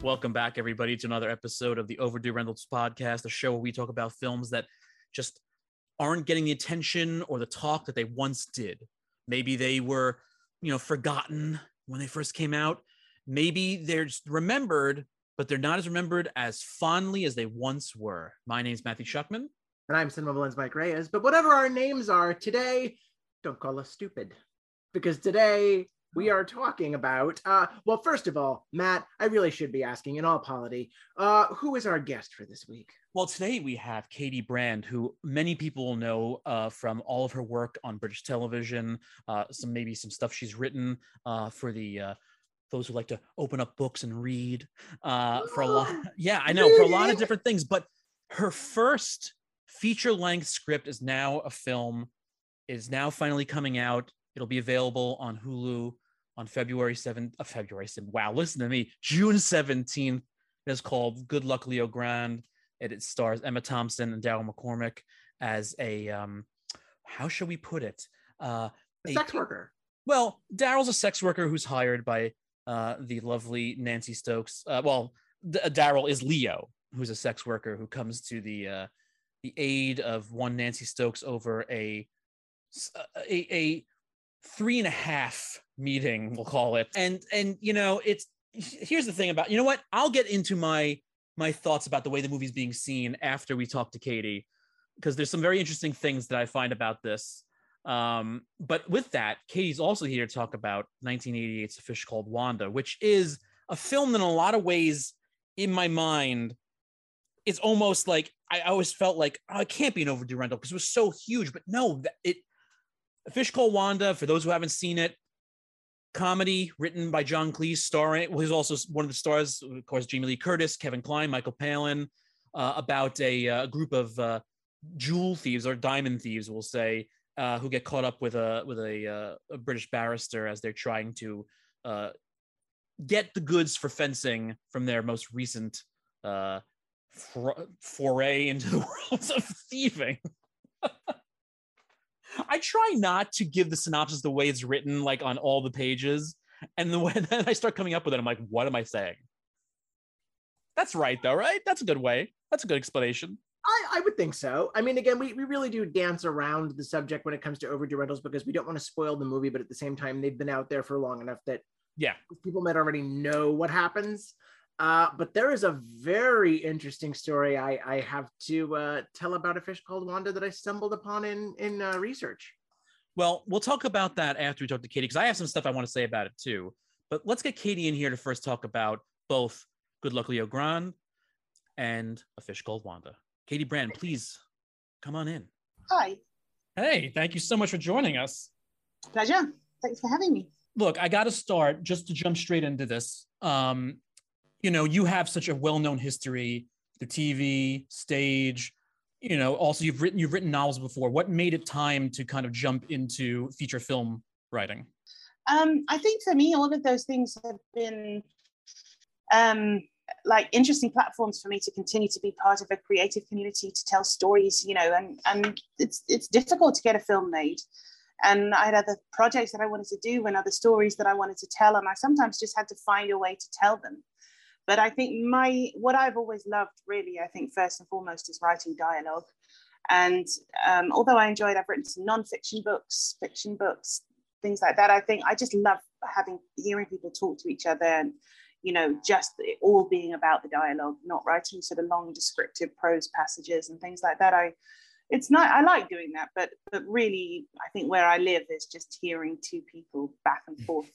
Welcome back, everybody, to another episode of the Overdue Rentals podcast, the show where we talk about films that just aren't getting the attention or the talk that they once did. Maybe they were, you know, forgotten when they first came out. Maybe they're just remembered, but they're not as remembered as fondly as they once were. My name's Matthew Shuckman. And I'm Cinema Lens Mike Reyes. But whatever our names are today, don't call us stupid. Because today we are talking about uh well first of all matt i really should be asking in all apology uh who is our guest for this week Well, today we have Katie Brand, who many people will know uh, from all of her work on British television, uh, some maybe some stuff she's written uh, for the uh, those who like to open up books and read. Uh, for a lot, yeah, I know for a lot of different things. But her first feature length script is now a film, is now finally coming out. It'll be available on Hulu on February seventh. Uh, February seventh. Wow, listen to me. June seventeenth. It is called Good Luck Leo Grande. It, it stars Emma Thompson and Daryl McCormack as a um, how shall we put it? Uh, a sex worker well, Daryl's a sex worker who's hired by uh, the lovely Nancy Stokes. Uh, well, D- Daryl is Leo, who's a sex worker who comes to the uh, the aid of one Nancy Stokes over a s- a, a three and a half meeting, we'll call it. And and you know, it's here's the thing about you know what? I'll get into my my thoughts about the way the movie's being seen after we talk to Katie, because there's some very interesting things that I find about this. Um, but with that, Katie's also here to talk about 1988's A Fish Called Wanda, which is a film that in a lot of ways, in my mind, it's almost like I always felt like oh, it can't be an overdue rental because it was so huge. But no, it A Fish Called Wanda, for those who haven't seen it, comedy written by John Cleese, starring well, he's also one of the stars, of course, Jamie Lee Curtis, Kevin Kline, Michael Palin, uh, about a, uh, group of uh, jewel thieves or diamond thieves, we'll say, uh, who get caught up with a with a, uh, a British barrister as they're trying to uh, get the goods for fencing from their most recent for- foray into the world of thieving. I try not to give the synopsis the way it's written, like on all the pages, and the way then I start coming up with it, I'm like, what am I saying? That's right, though, right? That's a good way. That's a good explanation. I, I would think so. I mean, again, we, we really do dance around the subject when it comes to overdue rentals because we don't want to spoil the movie, but at the same time, they've been out there for long enough that Yeah. people might already know what happens. Uh, but there is a very interesting story I, I have to uh, tell about a fish called Wanda that I stumbled upon in in uh, research. Well, we'll talk about that after we talk to Katie because I have some stuff I want to say about it too. But let's get Katie in here to first talk about both Good Luck Leo Grande and A Fish Called Wanda. Katie Brand, please come on in. Hi, Hey, thank you so much for joining us. pleasure. Thanks for having me. Look, I got to start just to jump straight into this. Um, you know, you have such a well-known history, the TV, stage. You know, also you've written you've written novels before. What made it time to kind of jump into feature film writing? Um, I think for me, all of those things have been um, like interesting platforms for me to continue to be part of a creative community to tell stories. You know, and and it's it's difficult to get a film made. And I had other projects that I wanted to do and other stories that I wanted to tell, and I sometimes just had to find a way to tell them. But I think my what I've always loved, really, I think first and foremost, is writing dialogue. And um, although I enjoyed, I've written some non-fiction books, fiction books, things like that. I think I just love having hearing people talk to each other and you know just it all being about the dialogue, not writing sort of long descriptive prose passages and things like that. I it's not I like doing that, but but really I think where I live is just hearing two people back and forth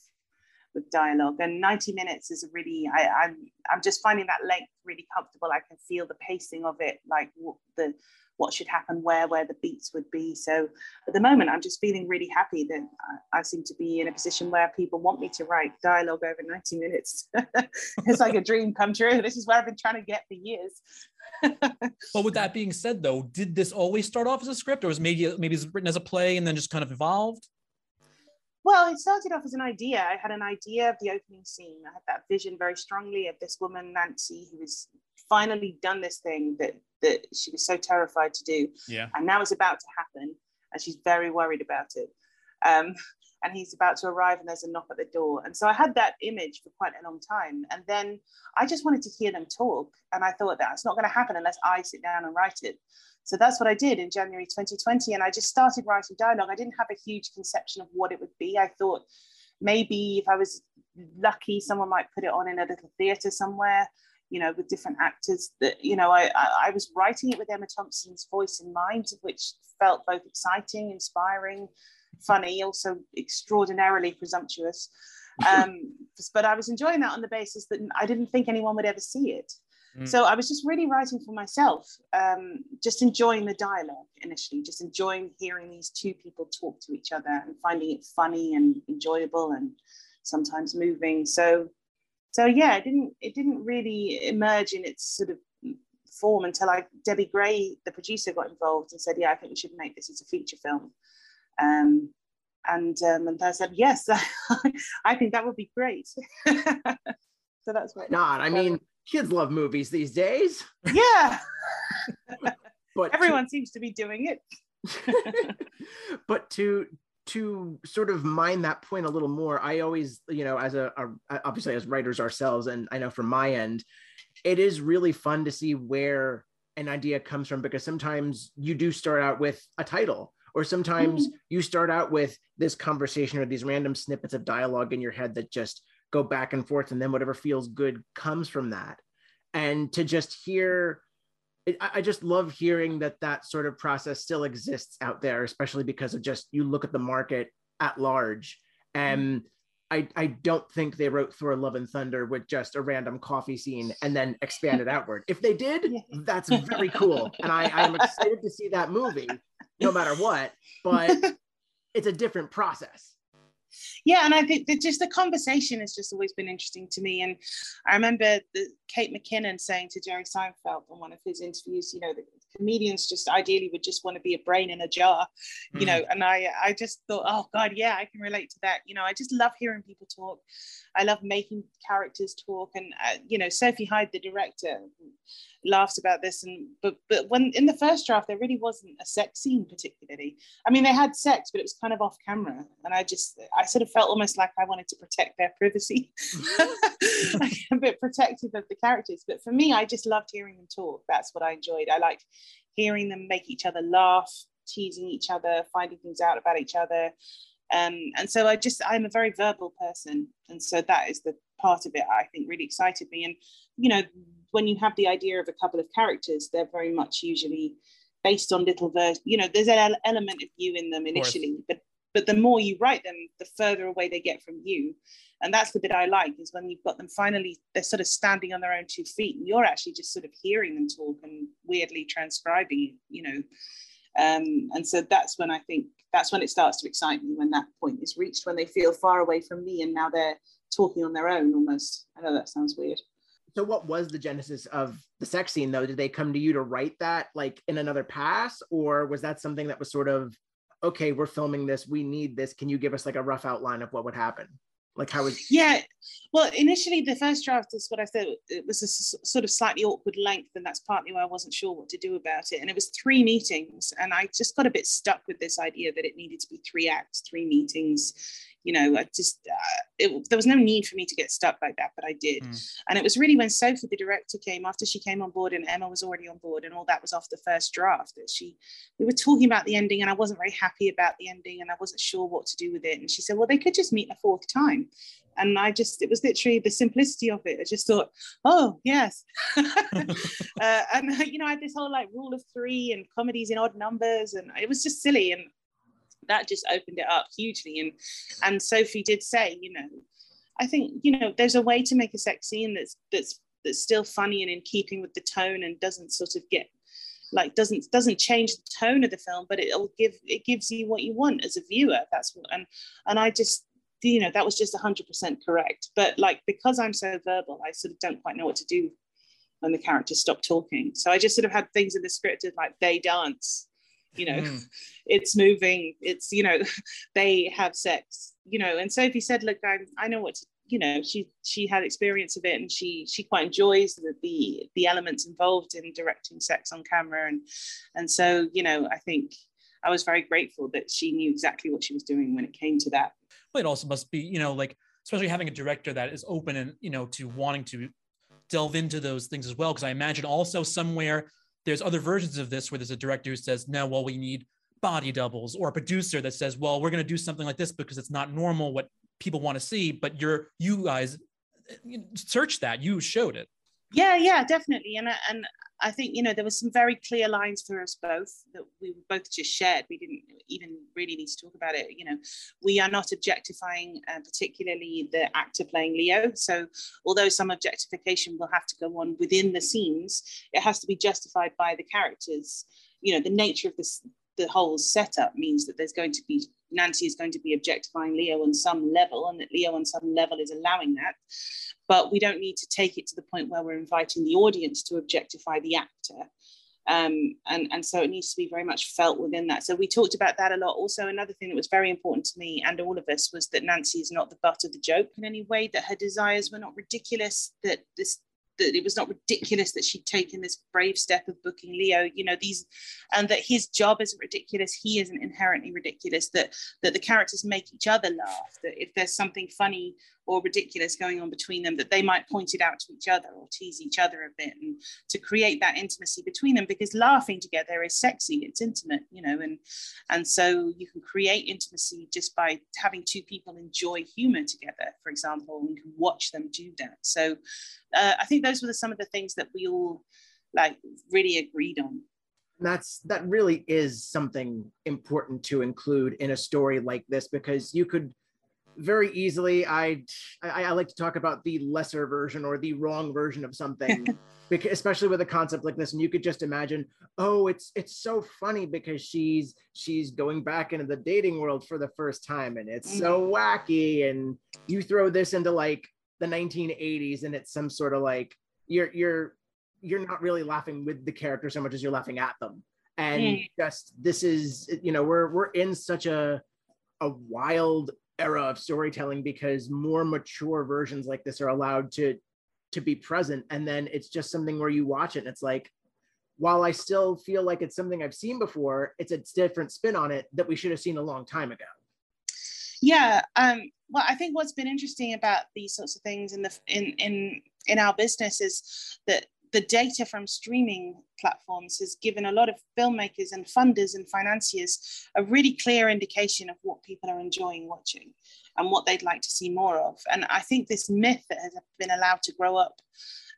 with dialogue. And 90 minutes is really I, I'm I'm just finding that length really comfortable. I can feel the pacing of it, like what the what should happen where where the beats would be so at the moment i'm just feeling really happy that I, I seem to be in a position where people want me to write dialogue over 90 minutes it's like a dream come true this is where i've been trying to get for years But with that being said, though, did this always start off as a script, or was maybe maybe it's written as a play and then just kind of evolved? Well, it started off as an idea. I had an idea of the opening scene. I had that vision very strongly of this woman, Nancy, who was finally done this thing that that she was so terrified to do. Yeah. And now it's about to happen, and she's very worried about it. Um, and he's about to arrive and there's a knock at the door and so i had that image for quite a long time and then i just wanted to hear them talk and i thought that's not going to happen unless i sit down and write it so that's what i did in january 2020 and i just started writing dialogue i didn't have a huge conception of what it would be i thought maybe if i was lucky someone might put it on in a little theater somewhere you know with different actors that you know I, I was writing it with emma thompson's voice in mind which felt both exciting inspiring funny, also extraordinarily presumptuous. Um, but I was enjoying that on the basis that I didn't think anyone would ever see it. Mm. So I was just really writing for myself, um, just enjoying the dialogue initially, just enjoying hearing these two people talk to each other and finding it funny and enjoyable and sometimes moving. So, so yeah, it didn't it didn't really emerge in its sort of form until I Debbie Gray, the producer, got involved and said, "Yeah, I think we should make this as a feature film." Um, and um, and I said, yes, I think that would be great. so that's what. Not, I mean, kids love movies these days. Yeah. but everyone to, seems to be doing it. but to to sort of mind that point a little more, I always, you know, as a, a obviously as writers ourselves, and I know from my end, it is really fun to see where an idea comes from because sometimes you do start out with a title or sometimes mm-hmm. you start out with this conversation or these random snippets of dialogue in your head that just go back and forth and then whatever feels good comes from that and to just hear I just love hearing that that sort of process still exists out there, especially because of just you look at the market at large. And mm-hmm. I, I don't think they wrote Thor Love and Thunder with just a random coffee scene and then expanded outward. If they did, that's very cool. And I, I'm excited to see that movie no matter what, but it's a different process. Yeah, and I think that just the conversation has just always been interesting to me. And I remember the, Kate McKinnon saying to Jerry Seinfeld on one of his interviews, you know, the comedians just ideally would just want to be a brain in a jar, you mm. know. And I, I just thought, oh God, yeah, I can relate to that. You know, I just love hearing people talk. I love making characters talk. And uh, you know, Sophie Hyde, the director, laughs about this and but but when in the first draft there really wasn't a sex scene particularly. I mean they had sex but it was kind of off camera and i just i sort of felt almost like i wanted to protect their privacy. A bit protective of the characters but for me i just loved hearing them talk. That's what i enjoyed. I liked hearing them make each other laugh teasing each other finding things out about each other um, and so i just i'm a very verbal person and so that is the part of it i think really excited me and you know when you have the idea of a couple of characters, they're very much usually based on little verse. You know, there's an element of you in them initially, but but the more you write them, the further away they get from you. And that's the bit I like is when you've got them finally, they're sort of standing on their own two feet, and you're actually just sort of hearing them talk and weirdly transcribing, you know. Um, and so that's when I think that's when it starts to excite me when that point is reached, when they feel far away from me and now they're talking on their own almost. I know that sounds weird. So what was the genesis of the sex scene though? Did they come to you to write that like in another pass or was that something that was sort of okay we're filming this. We need this. Can you give us like a rough outline of what would happen like how was yeah well initially the first draft is what i said it was a s- sort of slightly awkward length and that's partly why i wasn't sure what to do about it. And it was three meetings and i just got a bit stuck with this idea that it needed to be three acts three meetings you know, I just, uh, it, there was no need for me to get stuck like that, but I did. Mm. And it was really when Sophie, the director, came after she came on board and Emma was already on board and all that was off the first draft that she, we were talking about the ending and I wasn't very happy about the ending and I wasn't sure what to do with it. And she said, well, they could just meet a fourth time. And I just, it was literally the simplicity of it. I just thought, oh, yes. uh, and, you know, I had this whole like rule of three and comedies in odd numbers and it was just silly. And that just opened it up hugely. And and Sophie did say, you know, I think you know there's a way to make a sex scene that's that's that's still funny and in keeping with the tone and doesn't sort of get like doesn't doesn't change the tone of the film, but it'll give it gives you what you want as a viewer. That's what and and I just you know that was just 100% correct but like because i'm so verbal i sort of don't quite know what to do when the characters stop talking so i just sort of had things in the script of like they dance you know mm. it's moving it's you know they have sex you know. And sophie said look i, I know what to, you know she she had experience of it and she she quite enjoys the, the the elements involved in directing sex on camera. And and so you know i think i was very grateful that she knew exactly what she was doing when it came to that. But it also must be you know like especially having a director that is open and you know to wanting to delve into those things as well because i imagine also somewhere there's other versions of this where there's a director who says no well we need body doubles or a producer that says well we're going to do something like this because it's not normal what people want to see but you're you guys uh, search that you showed it. Yeah yeah definitely. And and I think you know there were some very clear lines for us both that we both just shared. We didn't even really need to talk about it. You know, we are not objectifying, uh, particularly the actor playing Leo. So although some objectification will have to go on within the scenes, it has to be justified by the characters. You know, the nature of this the whole setup means that there's going to be Nancy is going to be objectifying Leo on some level, and that Leo on some level is allowing that. But we don't need to take it to the point where we're inviting the audience to objectify the actor. Um, and, and so it needs to be very much felt within that. So we talked about that a lot. Also, another thing that was very important to me and all of us was that Nancy is not the butt of the joke in any way, that her desires were not ridiculous, that this that it was not ridiculous that she'd taken this brave step of booking Leo, you know, these, and that his job isn't ridiculous. He isn't inherently ridiculous. That that the characters make each other laugh. That if there's something funny or ridiculous going on between them, that they might point it out to each other or tease each other a bit, and to create that intimacy between them. Because laughing together is sexy. It's intimate, you know, and and so you can create intimacy just by having two people enjoy humor together, for example, and you can watch them do that. So uh, I think those were the, some of the things that we all like really agreed on. That's that really is something important to include in a story like this because you could very easily I, I, I like to talk about the lesser version or the wrong version of something because especially with a concept like this and you could just imagine oh it's it's so funny because she's she's going back into the dating world for the first time and it's so mm-hmm. wacky and you throw this into like the 1980s and it's some sort of like you're you're you're not really laughing with the character so much as you're laughing at them and mm. just this is you know we're we're in such a a wild era of storytelling because more mature versions like this are allowed to to be present. And then it's just something where you watch it and it's like while i still feel like it's something i've seen before it's a different spin on it that we should have seen a long time ago. Yeah um well i think what's been interesting about these sorts of things in the in in in our business is that the data from streaming platforms has given a lot of filmmakers and funders and financiers a really clear indication of what people are enjoying watching and what they'd like to see more of. And I think this myth that has been allowed to grow up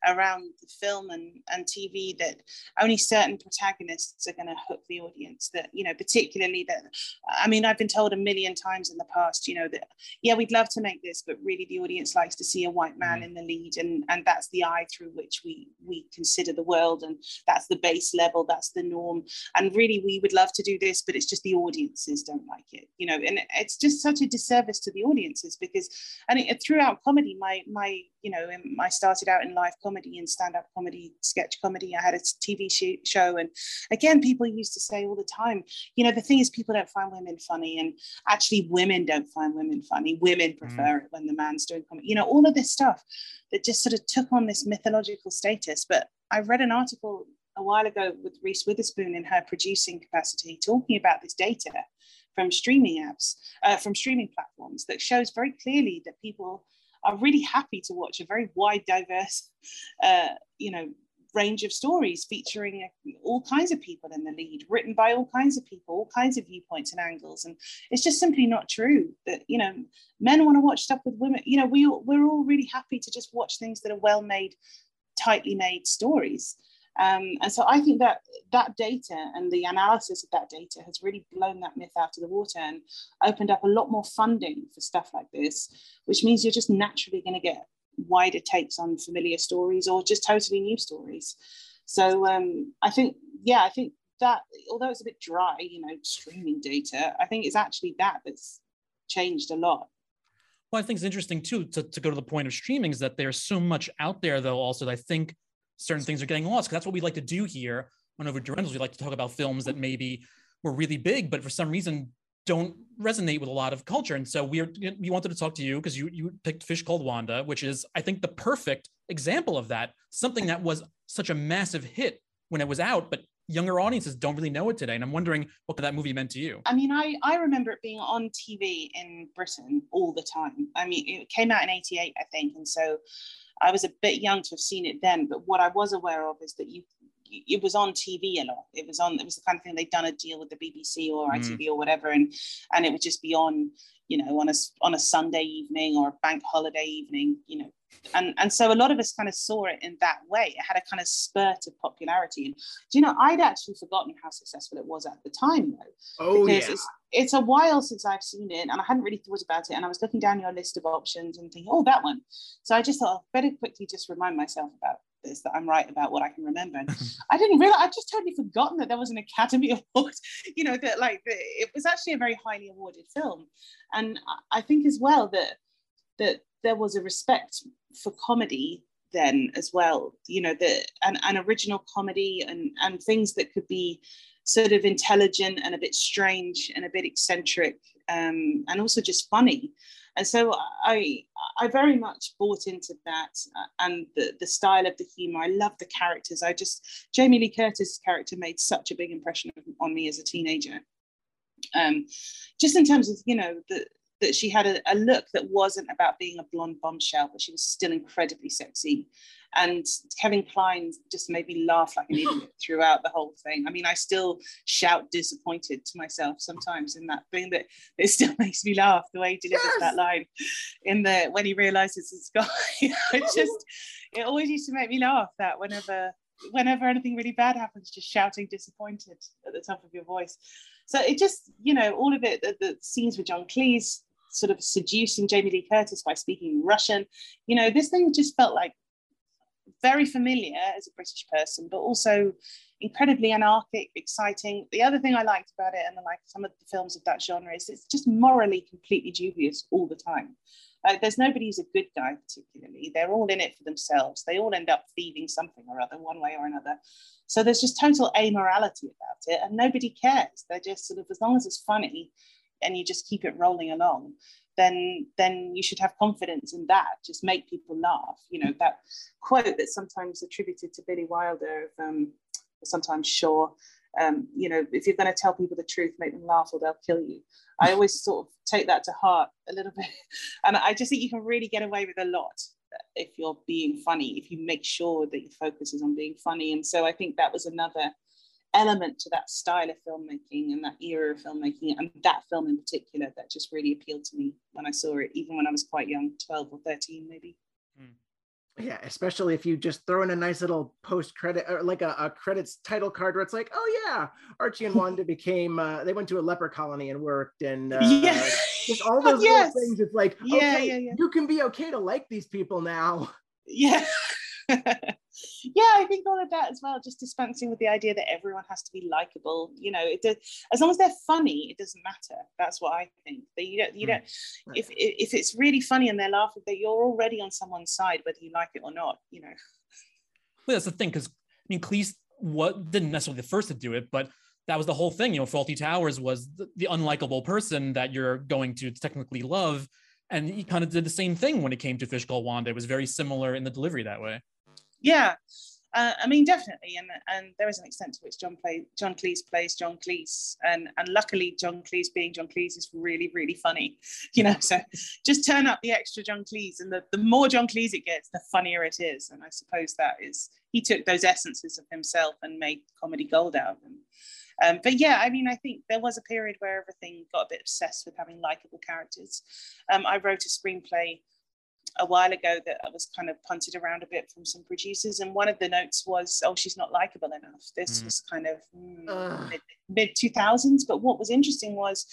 around the film and, and TV that only certain protagonists are going to hook the audience. That, you know, particularly that, I mean, I've been told a million times in the past, you know, that, yeah, we'd love to make this, but really the audience likes to see a white man mm. in the lead. And, and that's the eye through which we, we consider the world. And that's the base level, that's the norm. And really, we would love to do this, but it's just the audiences don't like it, you know, and it's just such a disservice to the audiences because, and it, throughout comedy, my, my, you know, I started out in live comedy and stand-up comedy, sketch comedy. I had a TV show, and again, people used to say all the time, you know, the thing is, people don't find women funny, and actually, women don't find women funny. Women mm. prefer mm. it when the man's doing comedy. You know, all of this stuff that just sort of took on this mythological status. But I read an article a while ago with Reese Witherspoon in her producing capacity talking about this data from streaming apps, uh, from streaming platforms that shows very clearly that people are really happy to watch a very wide, diverse, uh, you know, range of stories featuring all kinds of people in the lead, written by all kinds of people, all kinds of viewpoints and angles. And it's just simply not true that, you know, men want to watch stuff with women. You know, we, we're all really happy to just watch things that are well made, tightly made stories. Um, and so I think that that data and the analysis of that data has really blown that myth out of the water and opened up a lot more funding for stuff like this, which means you're just naturally going to get wider takes on familiar stories or just totally new stories. So um, I think, yeah, I think that although it's a bit dry, you know, streaming data, I think it's actually that that's changed a lot. Well, I think it's interesting too to, to go to the point of streaming is that there's so much out there though also I think certain things are getting lost because that's what we like to do here on Over Rentals. We like to talk about films that maybe were really big, but for some reason don't resonate with a lot of culture. And so we are, we wanted to talk to you because you you picked Fish Called Wanda, which is I think the perfect example of that. Something that was such a massive hit when it was out, but younger audiences don't really know it today. And I'm wondering what that movie meant to you. I mean, I, I remember it being on TV in Britain all the time. I mean, it came out in 88, I think. And so I was a bit young to have seen it then. But what I was aware of is that you it was on TV a lot. It was on. It was the kind of thing they'd done a deal with the BBC or ITV mm. or whatever, and and it would just be on, you know, on a on a Sunday evening or a bank holiday evening, you know, and and so a lot of us kind of saw it in that way. It had a kind of spurt of popularity. And do you know, I'd actually forgotten how successful it was at the time, though. Oh yeah. It's, it's a while since I've seen it, and I hadn't really thought about it. And I was looking down your list of options and thinking, oh, that one. So I just thought, I'd better quickly just remind myself about this that I'm right about what I can remember. And I didn't realize I just totally forgotten that there was an Academy Award. You know that like the, it was actually a very highly awarded film, and I think as well that that there was a respect for comedy then as well. You know the an, an original comedy and and things that could be sort of intelligent and a bit strange and a bit eccentric um, and also just funny and so I I very much bought into that uh, and the, the style of the humor. I love the characters. I just Jamie Lee Curtis' character made such a big impression on me as a teenager. Um, just in terms of you know the that she had a, a, look that wasn't about being a blonde bombshell, but she was still incredibly sexy. And Kevin Kline just made me laugh like an idiot throughout the whole thing. I mean, I still shout disappointed to myself sometimes in that thing that it still makes me laugh the way he delivers yes. that line in the when he realizes it's gone. it just it always used to make me laugh that whenever whenever anything really bad happens, just shouting disappointed at the top of your voice. So it just, you know, all of it, the, the scenes with John Cleese, sort of seducing Jamie Lee Curtis by speaking Russian, you know, this thing just felt like very familiar as a British person, but also incredibly anarchic, exciting. The other thing I liked about it, and I like some of the films of that genre, is it's just morally completely dubious all the time. Like there's nobody who's a good guy particularly. They're all in it for themselves. They all end up thieving something or other, one way or another. So there's just total amorality about it, and nobody cares. They're just sort of as long as it's funny, and you just keep it rolling along then then you should have confidence in that just make people laugh you know that quote that's sometimes attributed to billy wilder of um, sometimes sure. um, you know if you're going to tell people the truth make them laugh or they'll kill you i always sort of take that to heart a little bit and i just think you can really get away with a lot if you're being funny if you make sure that your focus is on being funny and so i think that was another element to that style of filmmaking and that era of filmmaking and that film in particular that just really appealed to me when I saw it, even when I was quite young, 12 or 13 maybe. Hmm. Yeah, especially if you just throw in a nice little post credit or like a, a, credits title card where it's like, oh yeah, Archie and Wanda became uh, they went to a leper colony and worked and uh, yeah. just all those yes. little things. It's like, yeah, okay, yeah, yeah. you can be okay to like these people now. Yeah. yeah, I think all of that as well, just dispensing with the idea that everyone has to be likable. You know, it does, as long as they're funny, it doesn't matter. That's what I think. That you don't, you hmm. don't. If if it's really funny and they're laughing, that you're already on someone's side, whether you like it or not. You know. Well, that's the thing, because I mean, Cleese what didn't necessarily the first to do it, but that was the whole thing. You know, Fawlty Towers was the, the unlikable person that you're going to technically love. And he kind of did the same thing when it came to Fish Called Wanda. It was very similar in the delivery that way yeah uh, I mean, definitely, and and there is an extent to which John play John Cleese plays John Cleese, and and luckily John Cleese being John Cleese is really really funny, you know. So just turn up the extra John Cleese, and the the more John Cleese it gets, the funnier it is. And I suppose that is he took those essences of himself and made comedy gold out of them. Um, but yeah, I mean, I think there was a period where everything got a bit obsessed with having likable characters. Um, I wrote a screenplay a while ago that I was kind of punted around a bit from some producers, and one of the notes was, "Oh, she's not likable enough." This mm. was kind of mm, mid two thousands. But what was interesting was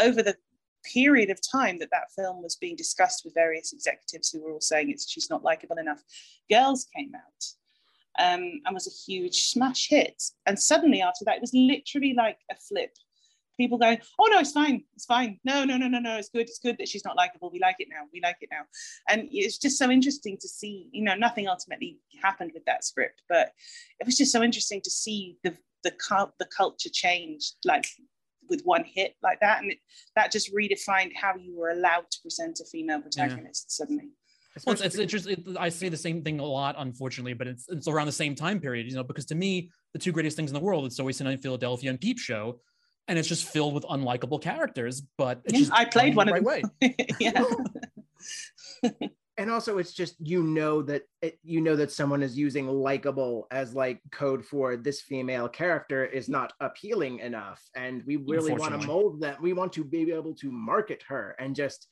over the period of time that that film was being discussed with various executives who were all saying it's she's not likable enough. Girls came out. Um, and was a huge smash hit. And suddenly after that, it was literally like a flip people going, oh no, it's fine, it's fine. No, no, no, no, no, it's good. It's good that she's not likable. We like it now. We like it now. And it's just so interesting to see, you know, nothing ultimately happened with that script, but it was just so interesting to see the the cult the culture change like with one hit like that. And it, that just redefined how you were allowed to present a female protagonist yeah. suddenly. Well, it's, it's interesting. I say the same thing a lot, unfortunately, but it's it's around the same time period, you know, because to me, the two greatest things in the world. It's always Sunny in Philadelphia and Peep Show, and it's just filled with unlikable characters. But yeah, I played one the right way. yeah. and also it's just you know that it, you know that someone is using likable as like code for this female character is not appealing enough and we really want to mold that we want to be able to market her and just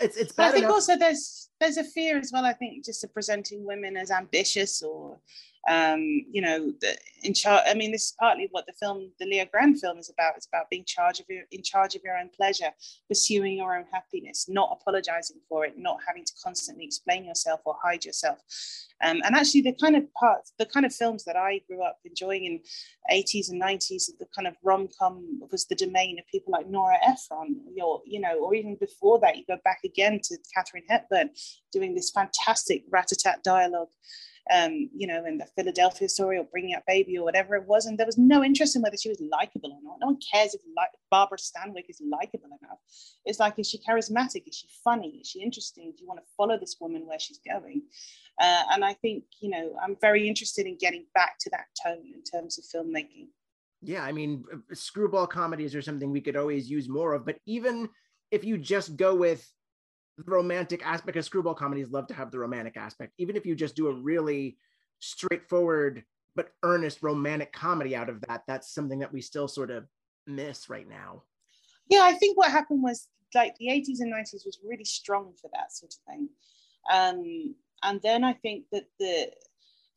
it's it's I think enough. also there's there's a fear as well. I think just of presenting women as ambitious or um, you know, in charge. I mean, this is partly what the film, the Leo Grande film, is about. It's about being charge of your, in charge of your own pleasure, pursuing your own happiness, not apologizing for it, not having to constantly explain yourself or hide yourself. Um, and actually, the kind of parts, the kind of films that I grew up enjoying in 80s and 90s, the kind of rom com was the domain of people like Nora Ephron, or you know, or even before that, you go back again to Katharine Hepburn doing this fantastic rat-a-tat dialogue um, you know, in the Philadelphia story or Bringing Up Baby or whatever it was. And there was no interest in whether she was likable or not. No one cares if like Barbara Stanwyck is likable enough. It's like, is she charismatic? Is she funny? Is she interesting? Do you want to follow this woman where she's going? Uh, and I think, you know, I'm very interested in getting back to that tone in terms of filmmaking. Yeah, I mean, uh, screwball comedies are something we could always use more of, but even if you just go with the romantic aspect because screwball comedies love to have the romantic aspect. Even if you just do a really straightforward but earnest romantic comedy out of that that's something that we still sort of miss right now. Yeah i think what happened was like the 80s and 90s was really strong for that sort of thing. Um, and then i think that the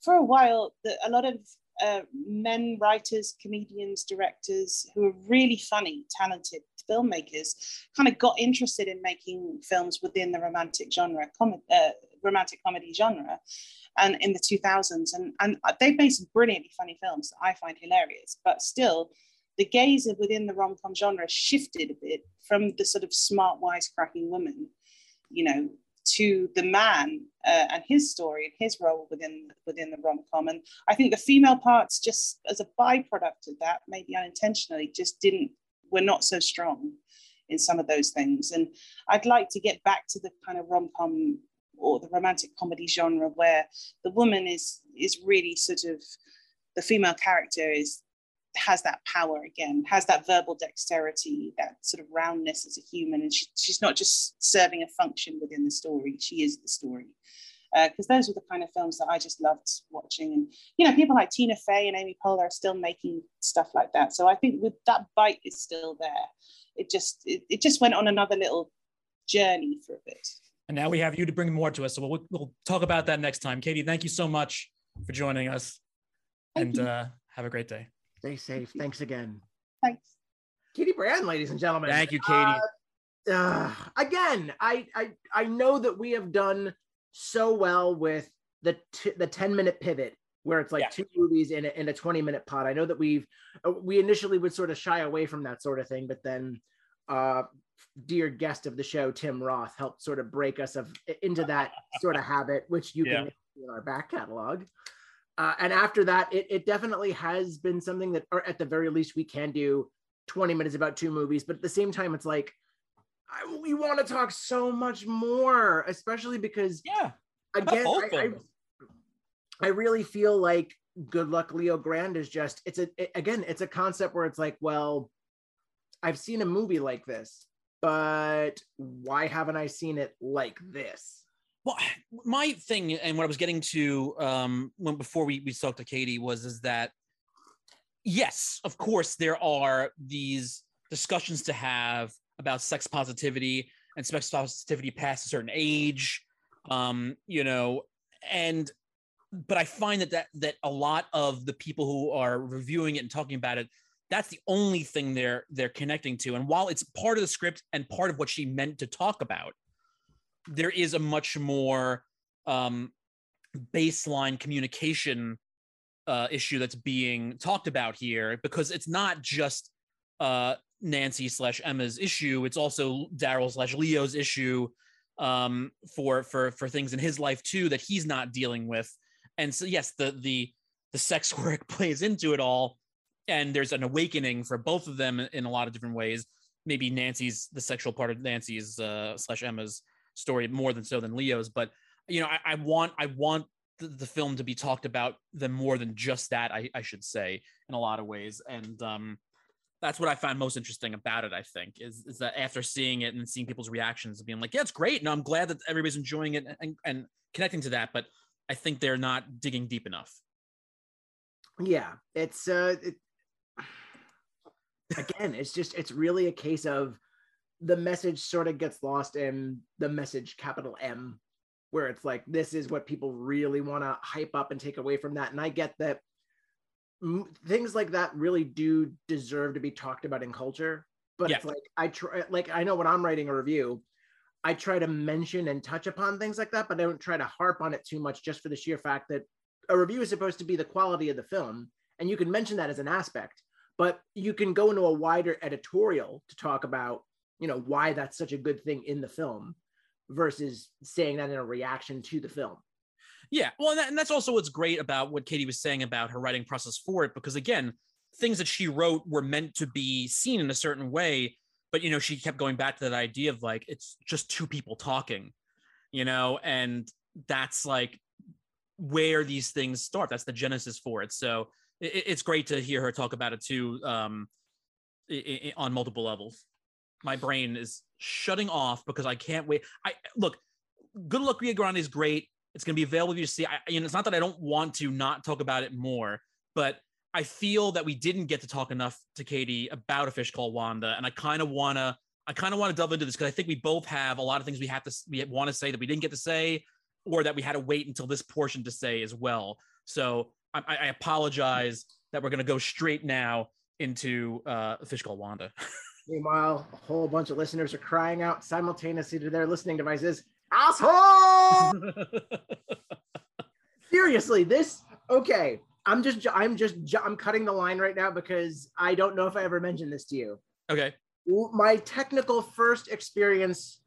for a while the, a lot of uh, men writers comedians directors who are really funny talented filmmakers kind of got interested in making films within the romantic genre, com- uh, romantic comedy genre, and in the 2000s, and and they've made some brilliantly funny films that I find hilarious. But still, the gaze within the rom com genre shifted a bit from the sort of smart, wisecracking woman, you know, to the man uh, and his story and his role within within the rom com. And I think the female parts, just as a byproduct of that, maybe unintentionally, just didn't we're not so strong in some of those things. And I'd like to get back to the kind of rom com or the romantic comedy genre where the woman is is really sort of the female character is has that power again, has that verbal dexterity, that sort of roundness as a human, and she, she's not just serving a function within the story; she is the story because uh, those were the kind of films that I just loved watching. And you know, people like Tina Fey and Amy Poehler are still making stuff like that. So I think with that bite is still there. It just it, it just went on another little journey for a bit. And now we have you to bring more to us. So we'll, we'll talk about that next time. Katie, thank you so much for joining us. Thank and uh, have a great day. Stay safe. Thanks again. Thanks. Katie Brand, ladies and gentlemen. Thank you, Katie. Uh, uh, again, I, I I know that we have done so well with the t- the 10 minute pivot where it's like yeah. two movies in a, in a 20 minute pod. I know that we've uh, we initially would sort of shy away from that sort of thing, but then uh dear guest of the show Tim Roth helped sort of break us of into that sort of habit, which you yeah. can in our back catalog. Uh, and after that, it, it definitely has been something that, or at the very least, we can do 20 minutes about two movies. But at the same time, it's like I, we want to talk so much more, especially because yeah, again, I, I, I, really feel like Good Luck Leo Grande is just it's a it, again it's a concept where it's like, well, I've seen a movie like this, but why haven't I seen it like this? Well, my thing and what I was getting to um, when before we we talked to Katie was is that yes, of course there are these discussions to have about sex positivity and sex positivity past a certain age um you know and but i find that that that a lot of the people who are reviewing it and talking about it that's the only thing they're they're connecting to. And while it's part of the script and part of what she meant to talk about there is a much more um baseline communication uh, issue that's being talked about here because it's not just uh, Nancy slash Emma's issue. It's also Daryl slash Leo's issue um, for for for things in his life too that he's not dealing with. And so yes, the the the sex work plays into it all, and there's an awakening for both of them in a lot of different ways. Maybe Nancy's the sexual part of Nancy's uh, slash Emma's story more than so than Leo's, but you know I, I want I want the, the film to be talked about them more than just that. I, I should say in a lot of ways, and um, that's what I find most interesting about it. I think is is that after seeing it and seeing people's reactions, being like, "Yeah, it's great," and I'm glad that everybody's enjoying it and, and connecting to that. But I think they're not digging deep enough. Yeah, it's uh, it, again, it's just it's really a case of the message sort of gets lost in the message capital M, where it's like this is what people really want to hype up and take away from that. And I get that things like that really do deserve to be talked about in culture. But yeah. it's like I try, like I know when I'm writing a review, I try to mention and touch upon things like that, but I don't try to harp on it too much just for the sheer fact that a review is supposed to be the quality of the film. And you can mention that as an aspect, but you can go into a wider editorial to talk about, you know, why that's such a good thing in the film versus saying that in a reaction to the film. Yeah. Well, and, that, and that's also what's great about what Katie was saying about her writing process for it, because again, things that she wrote were meant to be seen in a certain way but you know she kept going back to that idea of like it's just two people talking you know and that's like where these things start. That's the genesis for it. So it, it's great to hear her talk about it too um it, it, on multiple levels. My brain is shutting off because i can't wait. I look good luck Leo Grande is great it's going to be available for you to see I, you know it's not that i don't want to not talk about it more but I feel that we didn't get to talk enough to Katie about a fish called Wanda, and I kind of wanna I kind of want to delve into this because I think we both have a lot of things we have to we want to say that we didn't get to say, or that we had to wait until this portion to say as well. So I, I apologize that we're going to go straight now into uh, a fish called Wanda. Meanwhile, a whole bunch of listeners are crying out simultaneously to their listening devices, "Asshole!" Seriously, this okay. I'm just I'm just I'm cutting the line right now because I don't know if I ever mentioned this to you. Okay. My technical first experience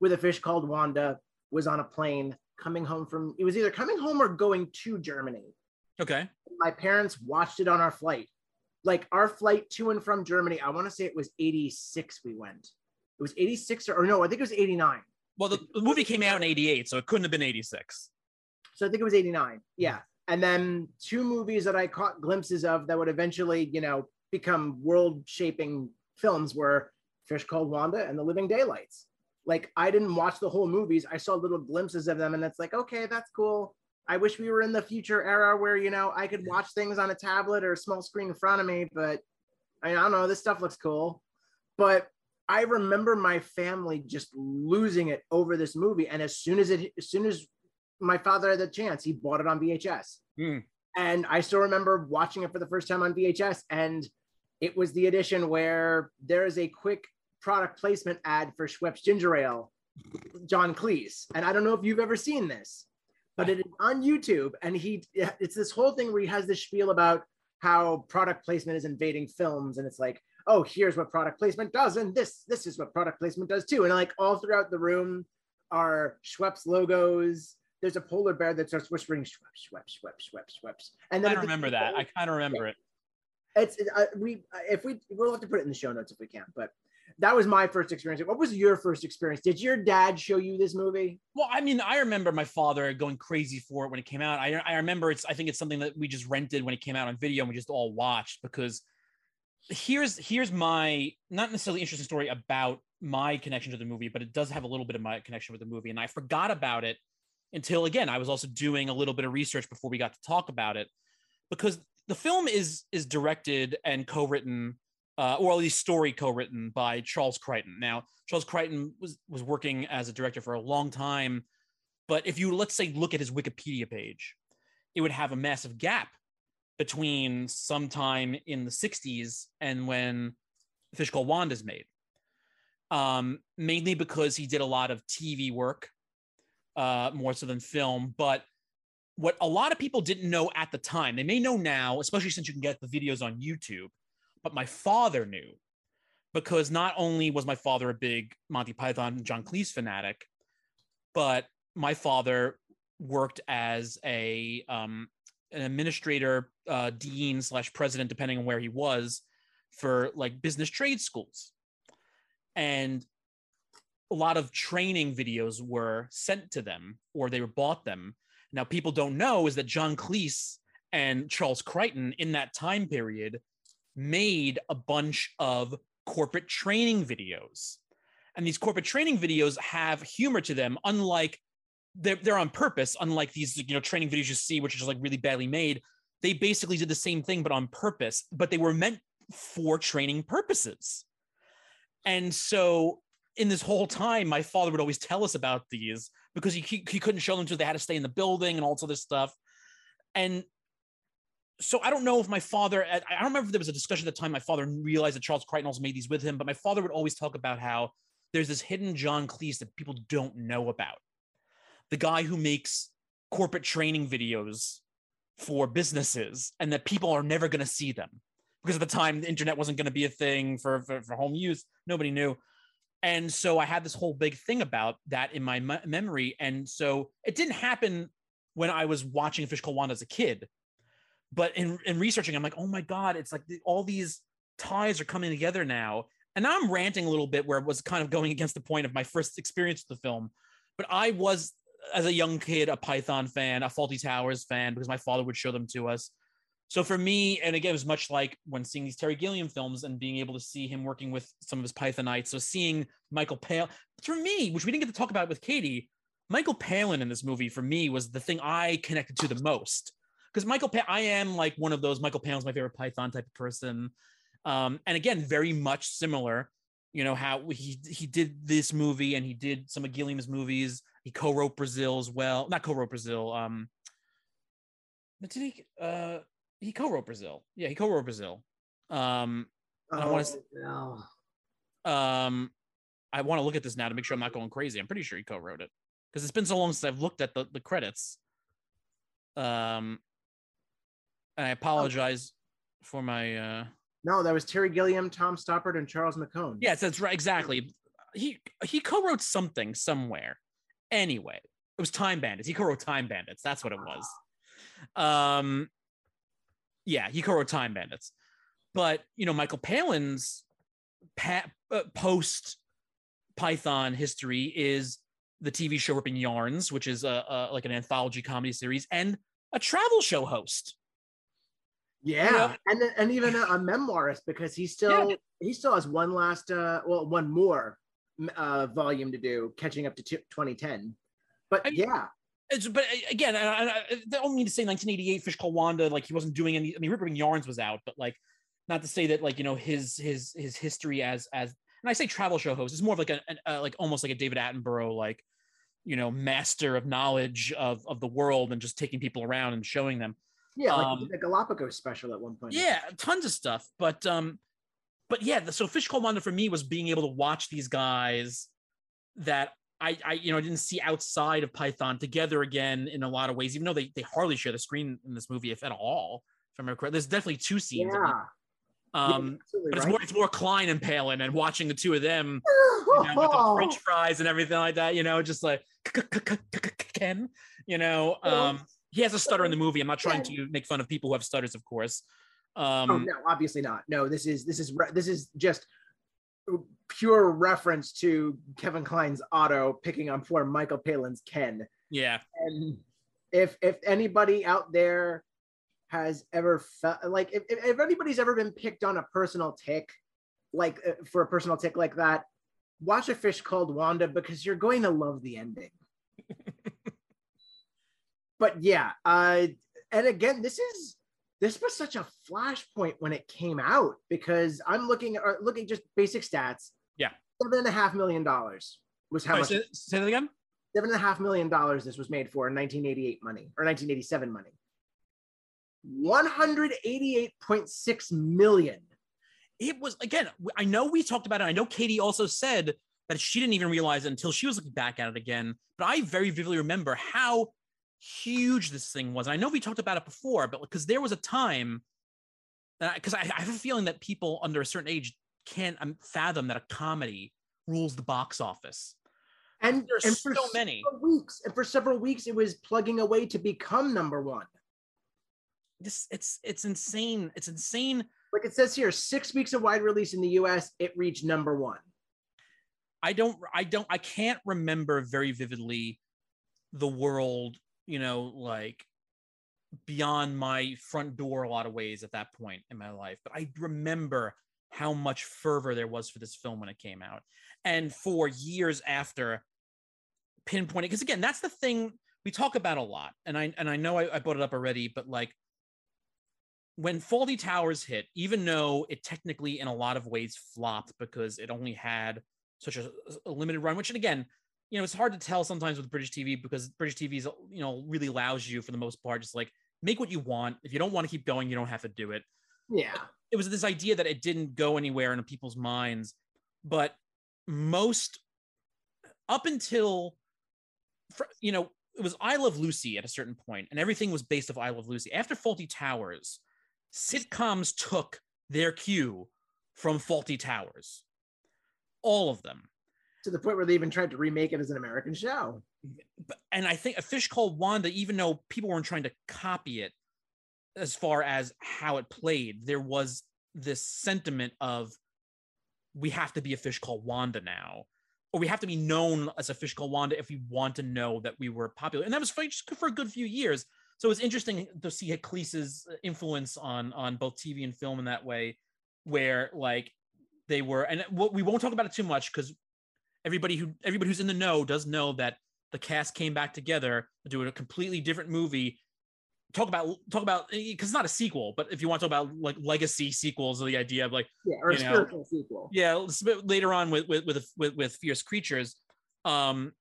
with a fish called Wanda was on a plane coming home from it was either coming home or going to Germany. Okay. My parents watched it on our flight. Like our flight to and from Germany, I want to say it was 86 we went. It was 86 or, or no, I think it was 89. Well, the, the movie came out in 88, so it couldn't have been 86. So I think it was 89. Yeah and then two movies that I caught glimpses of that would eventually, you know, become world shaping films were Fish Called Wanda and The Living Daylights. Like I didn't watch the whole movies. I saw little glimpses of them and it's like, okay, that's cool. I wish we were in the future era where, you know, I could watch things on a tablet or a small screen in front of me, but I don't know, this stuff looks cool. But I remember my family just losing it over this movie. And as soon as it, as soon as my father had the chance. He bought it on VHS. Mm. And I still remember watching it for the first time on VHS. And it was the edition where there is a quick product placement ad for Schweppes Ginger Ale, John Cleese. And I don't know if you've ever seen this, but it is on YouTube. And he, it's this whole thing where he has this spiel about how product placement is invading films. And it's like, oh, here's what product placement does. And this, this is what product placement does too. And like all throughout the room are Schweppes logos there's a polar bear that starts whispering Schweppes, Schweppes, Schweppes, Schweppes, Schweppes. And then I remember that. I kind of remember it. It's uh, we if we we'll have to put it in the show notes if we can, but that was my first experience. What was your first experience? Did your dad show you this movie? Well, I mean, I remember my father going crazy for it when it came out. I, I remember it's, I think it's something that we just rented when it came out on video and we just all watched because here's, here's my, not necessarily interesting story about my connection to the movie, but it does have a little bit of my connection with the movie. And I forgot about it until again I was also doing a little bit of research before we got to talk about it because the film is is directed and co-written uh, or at least story co-written by Charles Crichton. Now Charles Crichton was was working as a director for a long time, but if you let's say look at his Wikipedia page, it would have a massive gap between sometime in the 60s and when Fish Called Wanda is made. Um, mainly because he did a lot of TV work uh, more so than film. But what a lot of people didn't know at the time, they may know now, especially since you can get the videos on YouTube. But my father knew because not only was my father a big Monty Python John Cleese fanatic, but my father worked as a um, an administrator, uh, dean slash president, depending on where he was, for like business trade schools. And a lot of training videos were sent to them or they were bought them Now, people don't know is that John Cleese and Charles Crichton in that time period made a bunch of corporate training videos. And these corporate training videos have humor to them, unlike they're, they're on purpose, unlike these you know training videos you see, which are just like really badly made. They basically did the same thing, but on purpose, but they were meant for training purposes. And so in this whole time, my father would always tell us about these because he, he, he couldn't show them to they had to stay in the building and all this other stuff. And so I don't know if my father, I don't remember if there was a discussion at the time my father realized that Charles Crichton also made these with him, but my father would always talk about how there's this hidden John Cleese that people don't know about. The guy who makes corporate training videos for businesses and that people are never going to see them because at the time the internet wasn't going to be a thing for, for, for home use. Nobody knew. And so I had this whole big thing about that in my memory. And so it didn't happen when I was watching Fish Called Wanda as a kid. But in, in researching, I'm like, oh my God, it's like the, all these ties are coming together now. And now I'm ranting a little bit where it was kind of going against the point of my first experience with the film. But I was, as a young kid, a Python fan, a Fawlty Towers fan, because my father would show them to us. So for me, and again, it was much like when seeing these Terry Gilliam films and being able to see him working with some of his Pythonites. So seeing Michael Palin, for me, which we didn't get to talk about with Katie, Michael Palin in this movie for me was the thing I connected to the most. Because Michael, pa- I am like one of those. Michael Palin's my favorite Python type of person, um, and again, very much similar. You know how he he did this movie and he did some of Gilliam's movies. He co-wrote Brazil as well, not co-wrote Brazil. Um, but did he? Uh, he co-wrote Brazil. Yeah, he co-wrote Brazil. Um, Oh, I wanna no. um, I want to look at this now to make sure I'm not going crazy. I'm pretty sure he co-wrote it because it's been so long since I've looked at the, the credits. Um, and I apologize for my. uh No, that was Terry Gilliam, Tom Stoppard, and Charles McKeown. Yes, that's right. Exactly. He he co-wrote something somewhere. Anyway, it was Time Bandits. He co-wrote Time Bandits. That's what it was. Um, yeah, he co-wrote Time Bandits. But you know, Michael Palin's pa- uh, post Python history is the TV show Ripping Yarns, which is a, a like an anthology comedy series, and a travel show host. Yeah, and and even a, a memoirist because he still Yeah. he still has one last uh well one more uh volume to do, catching up to t- 2010. But I- yeah, It's, but uh, again, I, I, I don't mean to say 1988 Fish Called Wanda, like he wasn't doing any. I mean, Ripping Yarns was out, but like, not to say that like you know his his his history as as and I say travel show host is more of like a, an uh, like almost like a David Attenborough like you know master of knowledge of of the world and just taking people around and showing them. yeah, like Um, the Galapagos special at one point. Yeah, tons of stuff. But um, but yeah, the, so Fish Called Wanda for me was being able to watch these guys that I I you know I didn't see outside of Python together again in a lot of ways, even though they they hardly share the screen in this movie, if at all. If I remember correctly, there's definitely two scenes. yeah. it. Yeah, Um, but it's right. more it's more Kline and Palin and watching the two of them you know, with the French fries and everything like that. You know, just like Ken. You know, um, he has a stutter in the movie. I'm not trying to make fun of people who have stutters, of course. Um, oh no, obviously not. No, this is this is this is just pure reference to Kevin Kline's Otto picking on poor Michael Palin's Ken. Yeah, And if if anybody out there has ever felt like if, if if anybody's ever been picked on a personal tick, like uh, for a personal tick like that, watch a fish called Wanda because you're going to love the ending. but yeah, uh, and again, this is this was such a flashpoint when it came out because I'm looking at uh, looking just basic stats. Yeah. seven and a half million dollars was how Sorry, much say, say that again. seven and a half million dollars this was made for in 1988 money or 1987 money 188.6 million It was again. I know we talked about it. I know Katie also said that she didn't even realize it until she was looking back at it again. But I very vividly remember how huge this thing was. And I know we talked about it before, but because there was a time that because I, I have a feeling that people under a certain age can't um, fathom that a comedy rules the box office. and, There's and for so many. weeks and for several weeks it was plugging away to become number one This it's it's insane. It's insane. like it says here six weeks of wide release in the us it reached number one I don't I don't I can't remember very vividly the world you know, like beyond my front door a lot of ways at that point in my life. But I remember how much fervor there was for this film when it came out. And for years after pinpointing, because again, that's the thing we talk about a lot. And I and I know I, I brought it up already, but like when Fawlty Towers hit, even though it technically in a lot of ways flopped because it only had such a, a limited run, which and again, you know, it's hard to tell sometimes with British TV because British TV is, you know, really allows you for the most part, just like make what you want. If you don't want to keep going, you don't have to do it. Yeah. It was this idea that it didn't go anywhere in people's minds, but most up until, you know, it was I Love Lucy at a certain point, and everything was based off I Love Lucy. After Fawlty Towers, sitcoms took their cue from Fawlty Towers. All of them. To the point where they even tried to remake it as an American show. And I think A Fish Called Wanda, even though people weren't trying to copy it as far as how it played, there was this sentiment of we have to be a fish called Wanda now. Or we have to be known as a fish called Wanda if we want to know that we were popular. And that was for, for a good few years so it's interesting to see Cleese's influence on on both TV and film in that way, where like they were, and we won't talk about it too much because everybody who everybody who's in the know does know that the cast came back together to do a completely different movie. Talk about talk about because eh, it's not a sequel, but if you want to talk about like legacy sequels, or the idea of like yeah, or a spiritual sequel. Yeah, later on with with with with, with Fierce Creatures, um,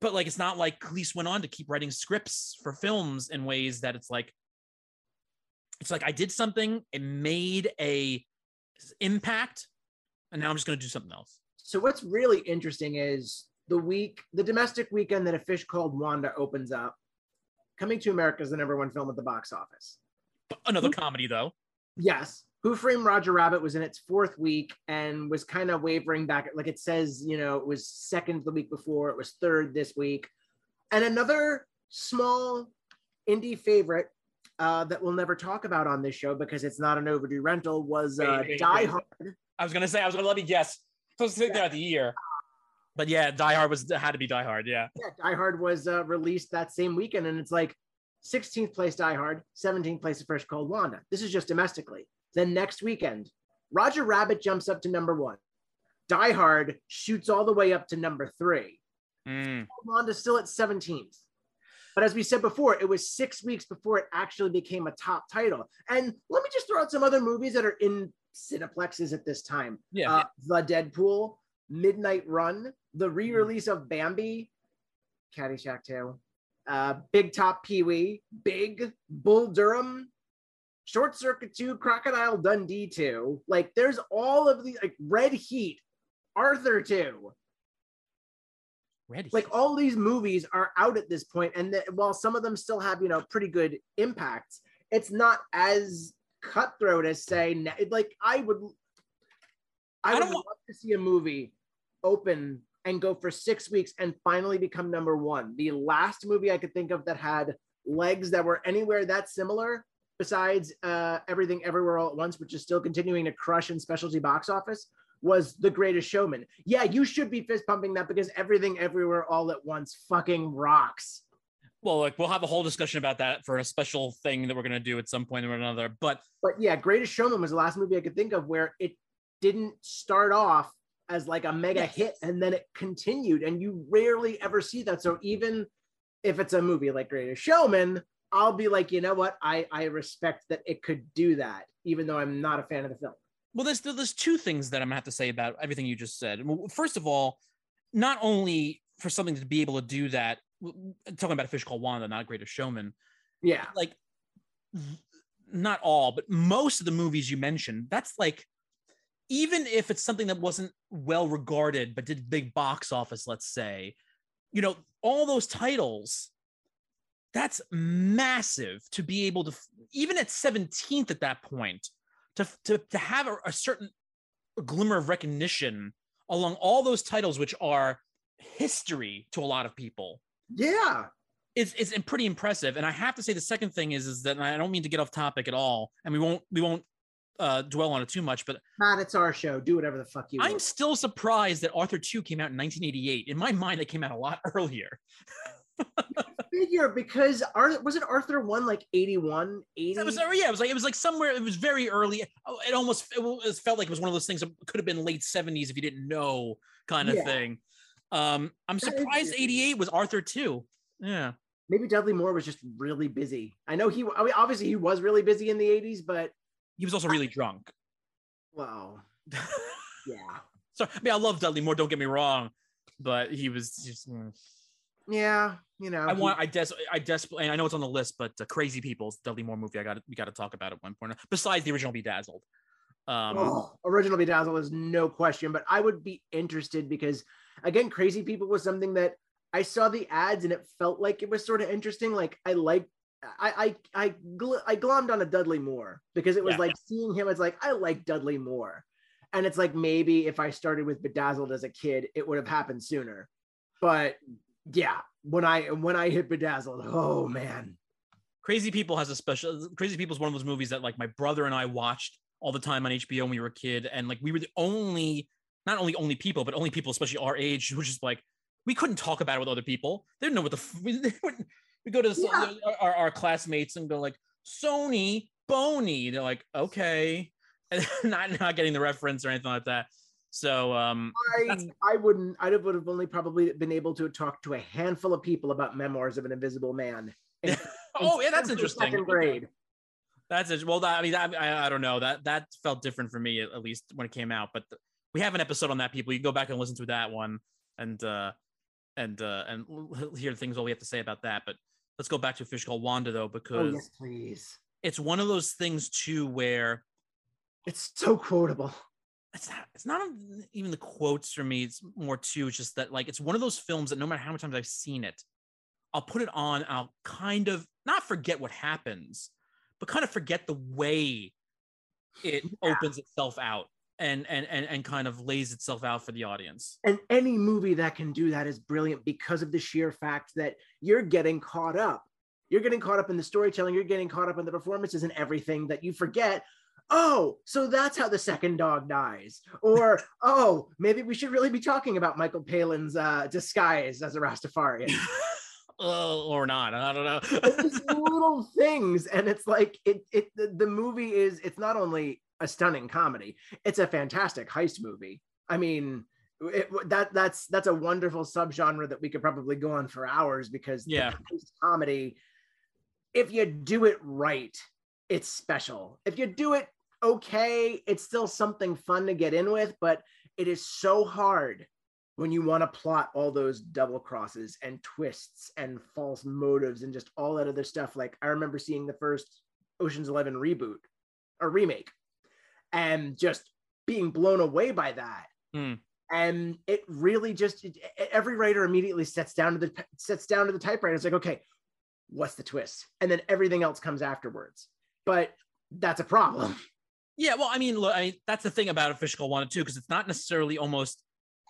but like it's not like Cleese went on to keep writing scripts for films in ways that it's like it's like I did something, it made a impact, and now I'm just gonna do something else. So what's really interesting is the week, the domestic weekend that a fish called Wanda opens up. Coming to America is the number one film at the box office. Another comedy though. Yes. Who Framed Roger Rabbit was in its fourth week and was kind of wavering back. Like it says, you know, it was second the week before, it was third this week. And another small indie favorite uh, that we'll never talk about on this show because it's not an overdue rental was uh, wait, wait, Die wait. Hard. I was gonna say I was gonna let me guess. Supposed to think yeah. the year, but yeah, Die Hard was had to be Die Hard. Yeah, yeah, Die Hard was uh, released that same weekend, and it's like 16th place Die Hard, 17th place A Fish Called Wanda. This is just domestically. Then next weekend, Roger Rabbit jumps up to number one. Die Hard shoots all the way up to number three. Mm. Wanda's still at 17th. But as we said before, it was six weeks before it actually became a top title. And let me just throw out some other movies that are in Cineplexes at this time. Yeah. Uh, the Dead Pool, Midnight Run, the re-release of Bambi, Caddyshack 2, uh, Big Top Pee Wee, Big, Bull Durham, Short Circuit 2, Crocodile Dundee 2. Like there's all of these like Red Heat, Arthur 2. Red Heat. Like all these movies are out at this point, and the, while some of them still have you know pretty good impacts, it's not as cutthroat as say like I would. I, I would love to see a movie open and go for six weeks and finally become number one. The last movie I could think of that had legs that were anywhere that similar besides uh, Everything Everywhere All at Once, which is still continuing to crush in specialty box office, was The Greatest Showman. Yeah, you should be fist pumping that because Everything Everywhere All at Once fucking rocks. Well, like we'll have a whole discussion about that for a special thing that we're gonna do at some point or another. But but yeah, Greatest Showman was the last movie I could think of where it didn't start off as like a mega yes. hit and then it continued, and you rarely ever see that. So even if it's a movie like Greatest Showman, I'll be like, you know what? I I respect that it could do that, even though I'm not a fan of the film. Well, there's there's two things that I'm gonna have to say about everything you just said. First of all, not only for something to be able to do that, talking about a fish called Wanda, not Greatest Showman. Yeah, like not all, but most of the movies you mentioned, that's like even if it's something that wasn't well regarded but did big box office, let's say, you know, all those titles that's massive to be able to even at 17th at that point to to, to have a, a certain glimmer of recognition along all those titles which are history to a lot of people yeah it's, it's pretty impressive and i have to say the second thing is is that i don't mean to get off topic at all and we won't we won't uh, dwell on it too much, but Matt, it's our show. Do whatever the fuck you. I'm still surprised that Arthur Two came out in 1988. In my mind, it came out a lot earlier. figure because Ar- was it Arthur one like 81, 80? That was yeah, it was like it was like somewhere. It was very early. Oh, It almost it it felt like it was one of those things that could have been late seventies if you didn't know, kind of Yeah. thing. Um, I'm surprised eighty eight was Arthur too. Yeah, Maybe Dudley Moore was just really busy. I know he, I mean, obviously he was really busy in the 80s, but he was also really drunk. well, yeah. So I mean, I love Dudley Moore. Don't get me wrong, but he was just. mm. Yeah, you know. I he- want. I des. I desperately. I know it's on the list, but uh, Crazy People's Dudley Moore movie. I got. to We got to talk about at one point. Besides the original Bedazzled. Um, oh, original Bedazzled is no question, but I would be interested because again, Crazy People was something that I saw the ads and it felt like it was sort of interesting. Like I like I I I, gl- I glommed on a Dudley Moore because it was Yeah. like seeing him as like I like Dudley Moore. And it's like maybe if I started with Bedazzled as a kid, it would have happened sooner. But yeah, when I when I hit Bedazzled, oh man. Crazy People has a special. Crazy People is one of those movies that like my brother and I watched all the time on HBO when we were a kid, and like we were the only, not only only people, but only people, especially our age, who just like we couldn't talk about it with other people. They didn't know what the. f- We, they wouldn't- we go to the, Yeah. our, our classmates and go like Sony Bony. They're like okay, and not not getting the reference or anything like that. So um, I I wouldn't I would have only probably been able to talk to a handful of people about memoirs of an invisible man. in- oh yeah, that's interesting. Second grade. That's it. Well, that, I mean, I, I don't know. That that felt different for me at, least when it came out. But th- we have an episode on that. People, you can go back and listen to that one, and uh, and uh, and hear the things all we have to say about that. But let's go back to a fish called Wanda though, Oh because yes, please. it's one of those things too where It's so quotable. it's not it's not even the quotes for me. It's more too it's just that like it's one of those films that no matter how many times I've seen it, I'll put it on. I'll kind of not forget what happens, but kind of forget the way it Yeah. opens itself out and and and and kind of lays itself out for the audience. And any movie that can do that is brilliant because of the sheer fact that you're getting caught up. You're getting caught up in the storytelling, you're getting caught up in the performances and everything that you forget. Oh, so that's how the second dog dies. Or, oh, maybe we should really be talking about Michael Palin's uh, disguise as a Rastafarian. Uh, or not. I don't know. It's little things. And it's like, it, it, the, the movie is, it's not only a stunning comedy, it's a fantastic heist movie. I mean, it, that that's that's a wonderful subgenre that we could probably go on for hours because the Yeah. comedy, if you do it right, it's special. If you do it okay, it's still something fun to get in with, but it is so hard when you want to plot all those double crosses and twists and false motives and just all that other stuff. Like I remember seeing the first Ocean's 11 reboot or remake and just being blown away by that. Hmm. And it really just every writer immediately sets down to the sets down to the typewriter. It's like, okay, what's the twist? And then everything else comes afterwards. But that's a problem. Yeah, well, I mean, look, I mean, that's the thing about called Wanda too, because it's not necessarily almost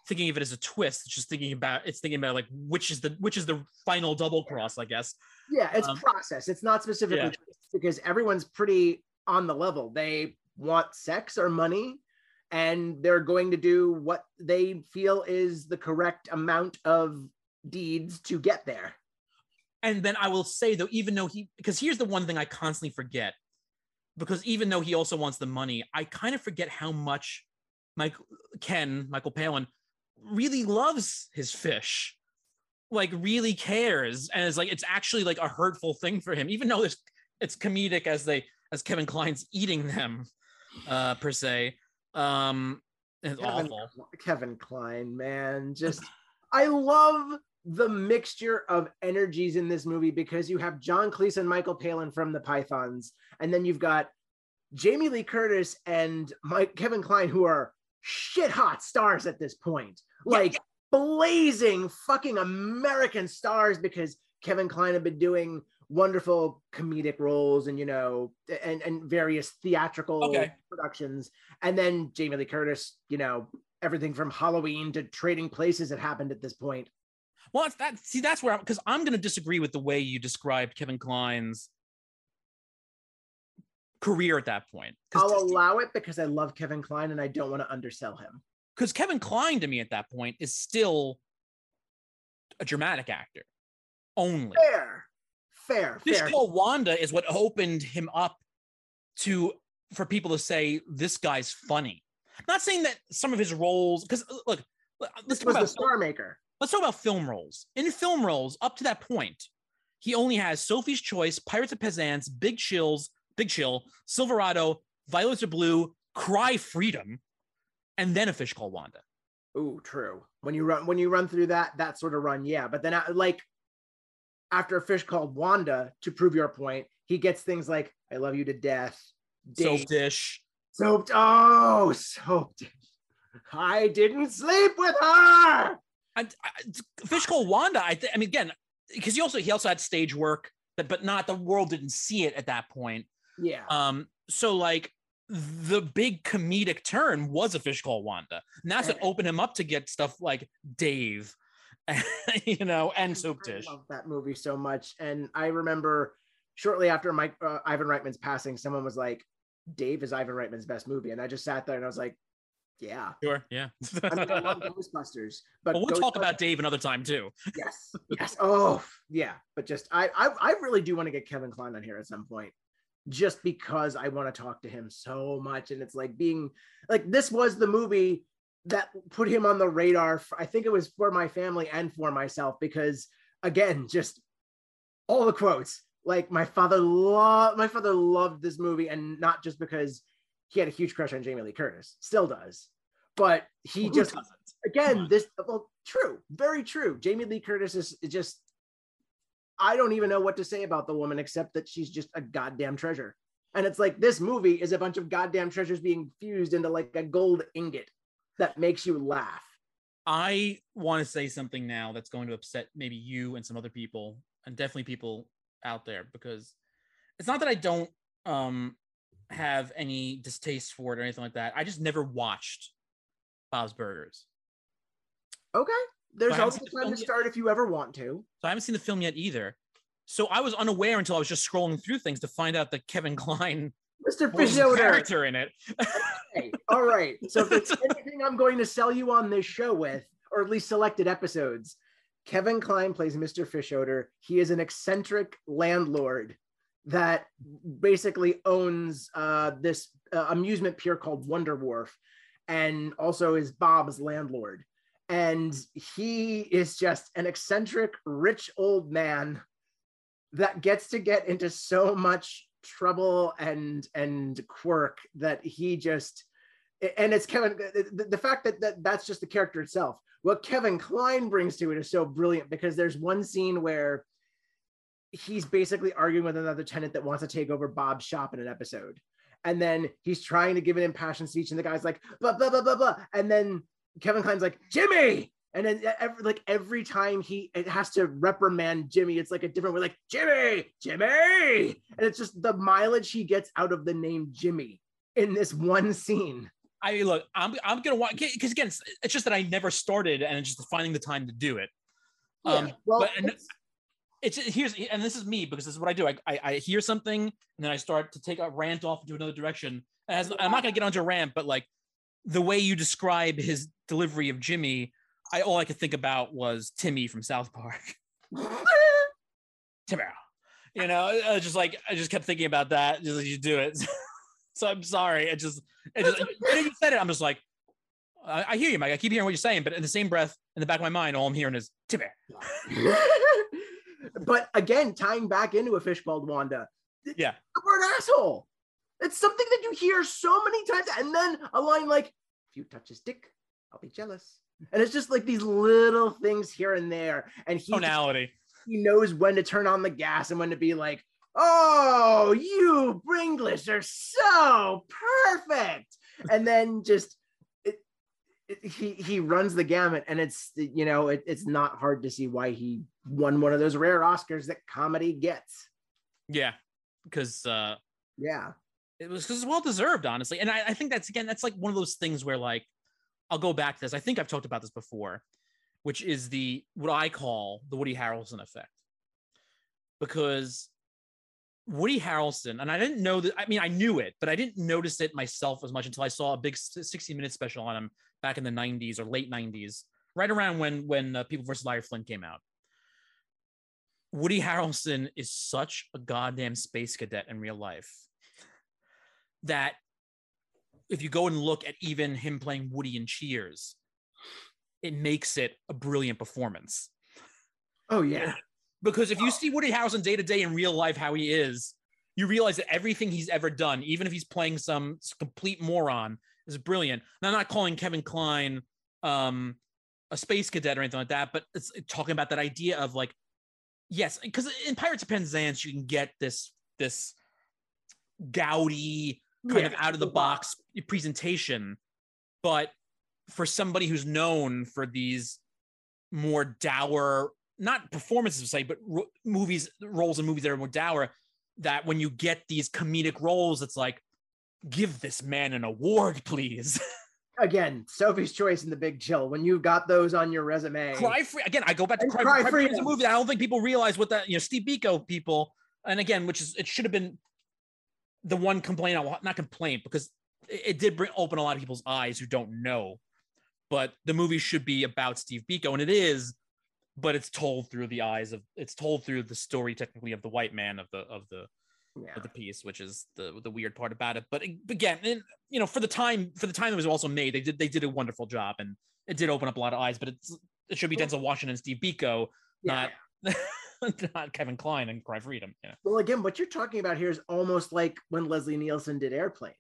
thinking of it as a twist. It's just thinking about it's thinking about like which is the which is the final double cross, I guess. Yeah, it's Um, process. It's not specifically yeah. because everyone's pretty on the level. They want sex or money, and they're going to do what they feel is the correct amount of deeds to get there. And then I will say though, even though he, because here's the one thing I constantly forget, because even though he also wants the money, I kind of forget how much Mike Ken Michael Palin really loves his fish, like really cares, and it's like it's actually like a hurtful thing for him, even though it's it's comedic as they as Kevin Kline's eating them, uh per se. Um, it's Kevin, awful. Kevin Kline, man, just I love the mixture of energies in this movie because you have John Cleese and Michael Palin from the Pythons, and then you've got Jamie Lee Curtis and Mike Kevin Kline, who are shit hot stars at this point, Yeah, like blazing fucking American stars because Kevin Kline had been doing wonderful comedic roles and you know and and various theatrical Okay. productions and then Jamie Lee Curtis you know everything from Halloween to Trading Places had happened at this point Well, that see that's where because I'm going to disagree with the way you described Kevin Kline's career at that point. I'll allow it because I love Kevin Kline and I don't want to undersell him Because Kevin Kline to me at that point is still a dramatic actor only. fair fair, Fish fair. Called Wanda is what opened him up to for people to say this guy's funny. I'm not saying that some of his roles, because look, let's This talk was the about Star Maker. let's talk about film roles. In film roles, up to that point, he only has Sophie's Choice, Pirates of Penzance, Big Chills, Big Chill, Silverado, Violets are Blue, Cry Freedom, and then a fish called Wanda. Ooh, true. When you run when you run through that that sort of run, yeah. But then uh, like after a fish called Wanda, to prove your point, he gets things like "I love you to death," Soap Dish. soap. Oh, soap. dish. I didn't sleep with her. I, I, fish called Wanda. I, th- I mean, again, because he also he also had stage work, but but not the world didn't see it at that point. Yeah. Um, so like the big comedic turn was a fish called Wanda, and that's what opened him up to get stuff like Dave, you know, and Soap I love that movie so much. And I remember shortly after Mike uh, Ivan Reitman's passing, someone was like, "Dave is Ivan Reitman's best movie," and I just sat there and I was like, "Yeah." Sure, yeah. I mean, I love Ghostbusters, but But we'll talk about Dave another time too. yes, yes. Oh, yeah. But just I, I, I really do want to get Kevin Kline on here at some point, just because I want to talk to him so much, and it's like being like this was the movie that put him on the radar. For, I think it was for my family and for myself because again, just all the quotes. Like my father loved my father loved this movie, and not just because he had a huge crush on Jamie Lee Curtis, still does, but he Who just doesn't? again this well true very true jamie lee curtis is is just i don't even know what to say about the woman except that she's just a goddamn treasure and it's like this movie is a bunch of goddamn treasures being fused into like a gold ingot that makes you laugh I want to say something now that's going to upset maybe you and some other people, and definitely people out there, because it's not that I don't um have any distaste for it or anything like that. I just never watched Bob's Burgers. okay there's always the time to yet. start if you ever want to So I haven't seen the film yet either. So I was unaware until I was just scrolling through things to find out that Kevin Kline mr Fischoeder character in it. Hey, all right. So if there's anything i'm going to sell you on this show with or at least selected episodes kevin kline plays mr Fish Fischoeder he is an eccentric landlord that basically owns uh, this uh, amusement pier called wonder wharf and also is bob's landlord. And he is just an eccentric rich old man that gets to get into so much trouble and and quirk that he just and it's Kevin the, the fact that, that that's just the character itself. What Kevin Kline brings to it is so brilliant because there's one scene where he's basically arguing with another tenant that wants to take over Bob's shop in an episode. And then he's trying to give an impassioned speech and the guy's like blah blah blah blah blah. And then Kevin Kline's like Jimmy and then every, like every time he it has to reprimand Jimmy, it's like a different way, like Jimmy, Jimmy, and it's just the mileage he gets out of the name Jimmy in this one scene. I look, I'm I'm gonna watch because again, it's, it's just that I never started and it's just finding the time to do it. Um, well, but and it's- here's and this is me because this is what I do. I, I I hear something and then I start to take a rant off into another direction. As, I'm not gonna get onto a rant, but like the way you describe his delivery of Jimmy, I all I could think about was Timmy from South Park. Timmy, you know, I just like I just kept thinking about that. Just like you do it. so I'm sorry. I just, it just when you said it, I'm just like, I, I hear you, Mike. I keep hearing what you're saying, but in the same breath, in the back of my mind, all I'm hearing is Timmy. but again, tying back into a fish called Wanda, Yeah. the an asshole. It's something that you hear so many times, and then a line like, "If you touch his dick, I'll be jealous." And it's just like these little things here and there, and he Tonality. he knows when to turn on the gas and when to be like, "Oh, you Bringlish are so perfect," and then just it, it, he he runs the gamut, and it's you know it, it's not hard to see why he won one of those rare Oscars that comedy gets. Yeah. Because uh Yeah, it was because it's well deserved, honestly. And I, I think that's again, that's like one of those things where like I'll go back to this. I think I've talked about this before, which is the what I call the Woody Harrelson effect. Because Woody Harrelson, and I didn't know that, I mean, I knew it, but I didn't notice it myself as much until I saw a big 60 minute special on him back in the 90s or late 90s, right around when when uh, People versus Larry Flynt came out. Woody Harrelson is such a goddamn space cadet in real life that if you go and look at even him playing Woody in Cheers, it makes it a brilliant performance. Oh yeah. Because if you see Woody Harrelson day to day in real life, how he is, you realize that everything he's ever done, even if he's playing some complete moron, is brilliant. And I'm not calling Kevin Kline um, a space cadet or anything like that, but it's talking about that idea of like, yes, because in Pirates of Penzance, you can get this this gaudy kind Yeah, of out of the box presentation, but for somebody who's known for these more dour, not performances, say, but ro- movies, roles in movies that are more dour, that when you get these comedic roles, it's like, give this man an award, please. Again, Sophie's Choice and The Big Chill. When you've got those on your resume, Cry free again. I go back to Cry, Cry Cry Free is a movie that I don't think people realize what that you know Steve Biko people, and again, which is it should have been the one complaint. I wa- not complaint because it, it did bring open a lot of people's eyes who don't know, but the movie should be about Steve Biko, and it is, but it's told through the eyes of it's told through the story technically of the white man of the of the yeah. of the piece, which is the the weird part about it. But again, and, you know, for the time for the time it was also made, they did they did a wonderful job, and it did open up a lot of eyes. But it's it should be Denzel Washington and Steve Biko, yeah. not not Kevin Kline and Cry Freedom. Yeah. Well, again, what you're talking about here is almost like when Leslie Nielsen did Airplane.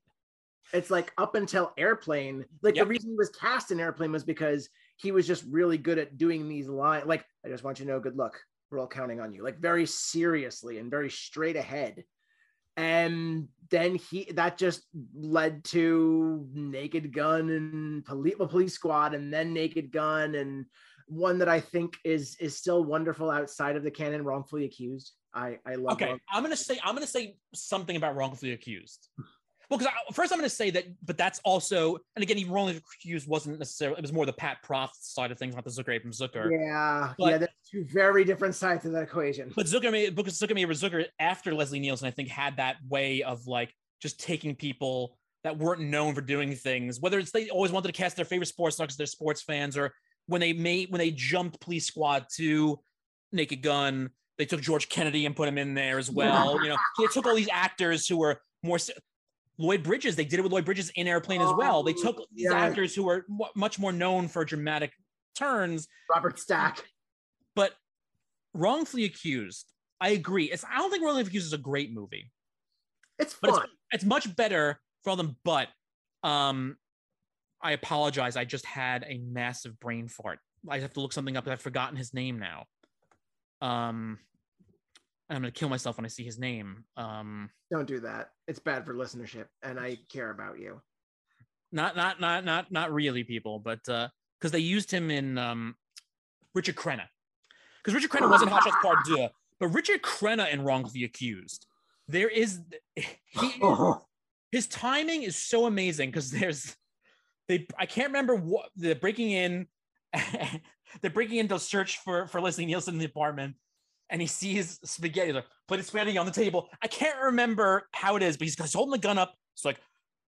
It's like up until Airplane, like Yep. the reason he was cast in Airplane was because he was just really good at doing these lines. Like, I just want you to know, good luck. We're all counting on you. Like very seriously and very straight ahead. And then he that just led to Naked Gun and Police, well, Police Squad, and then Naked Gun, and one that I think is is still wonderful outside of the canon, Wrongfully Accused. I I love. Okay, Wrong- I'm gonna say I'm gonna say something about wrongfully accused. Well, because first I'm gonna say that, but that's also, and again, even wrongfully accused wasn't necessarily. It was more the Pat Proft side of things, not the Zucker Abraham Zucker. Yeah, But- yeah, there's two very different sides of that equation. But Zucker because Zucker Zucker after Leslie Nielsen, I think, had that way of like just taking people that weren't known for doing things, whether it's they always wanted to cast their favorite sports stars because they're sports fans, or when they made when they jumped Police Squad to Naked Gun, they took George Kennedy and put him in there as well. you know, so they took all these actors who were more. Lloyd Bridges, they did it with Lloyd Bridges in Airplane as well. They took these Oh, yeah. actors who were mu- much more known for dramatic turns Robert Stack. but wrongfully accused i agree it's i don't think wrongfully accused is a great movie It's but fun. it's, it's much better for all them but um i apologize. I just had a massive brain fart. I have to look something up. I've forgotten his name now. Um and i'm gonna kill myself when i see his name. Um Don't do that. It's bad for listenership, and I care about you. not not not not not really people but uh because they used him in um richard crenna. Because richard crenna wasn't hot shots part deux but richard crenna in wrongfully accused there is he, his timing is so amazing because there's they i can't remember what they're breaking in they're breaking in to search for for leslie nielsen in the apartment and he sees spaghetti he's like plate of spaghetti on the table. I can't remember how it is but he's, he's holding the gun up. It's like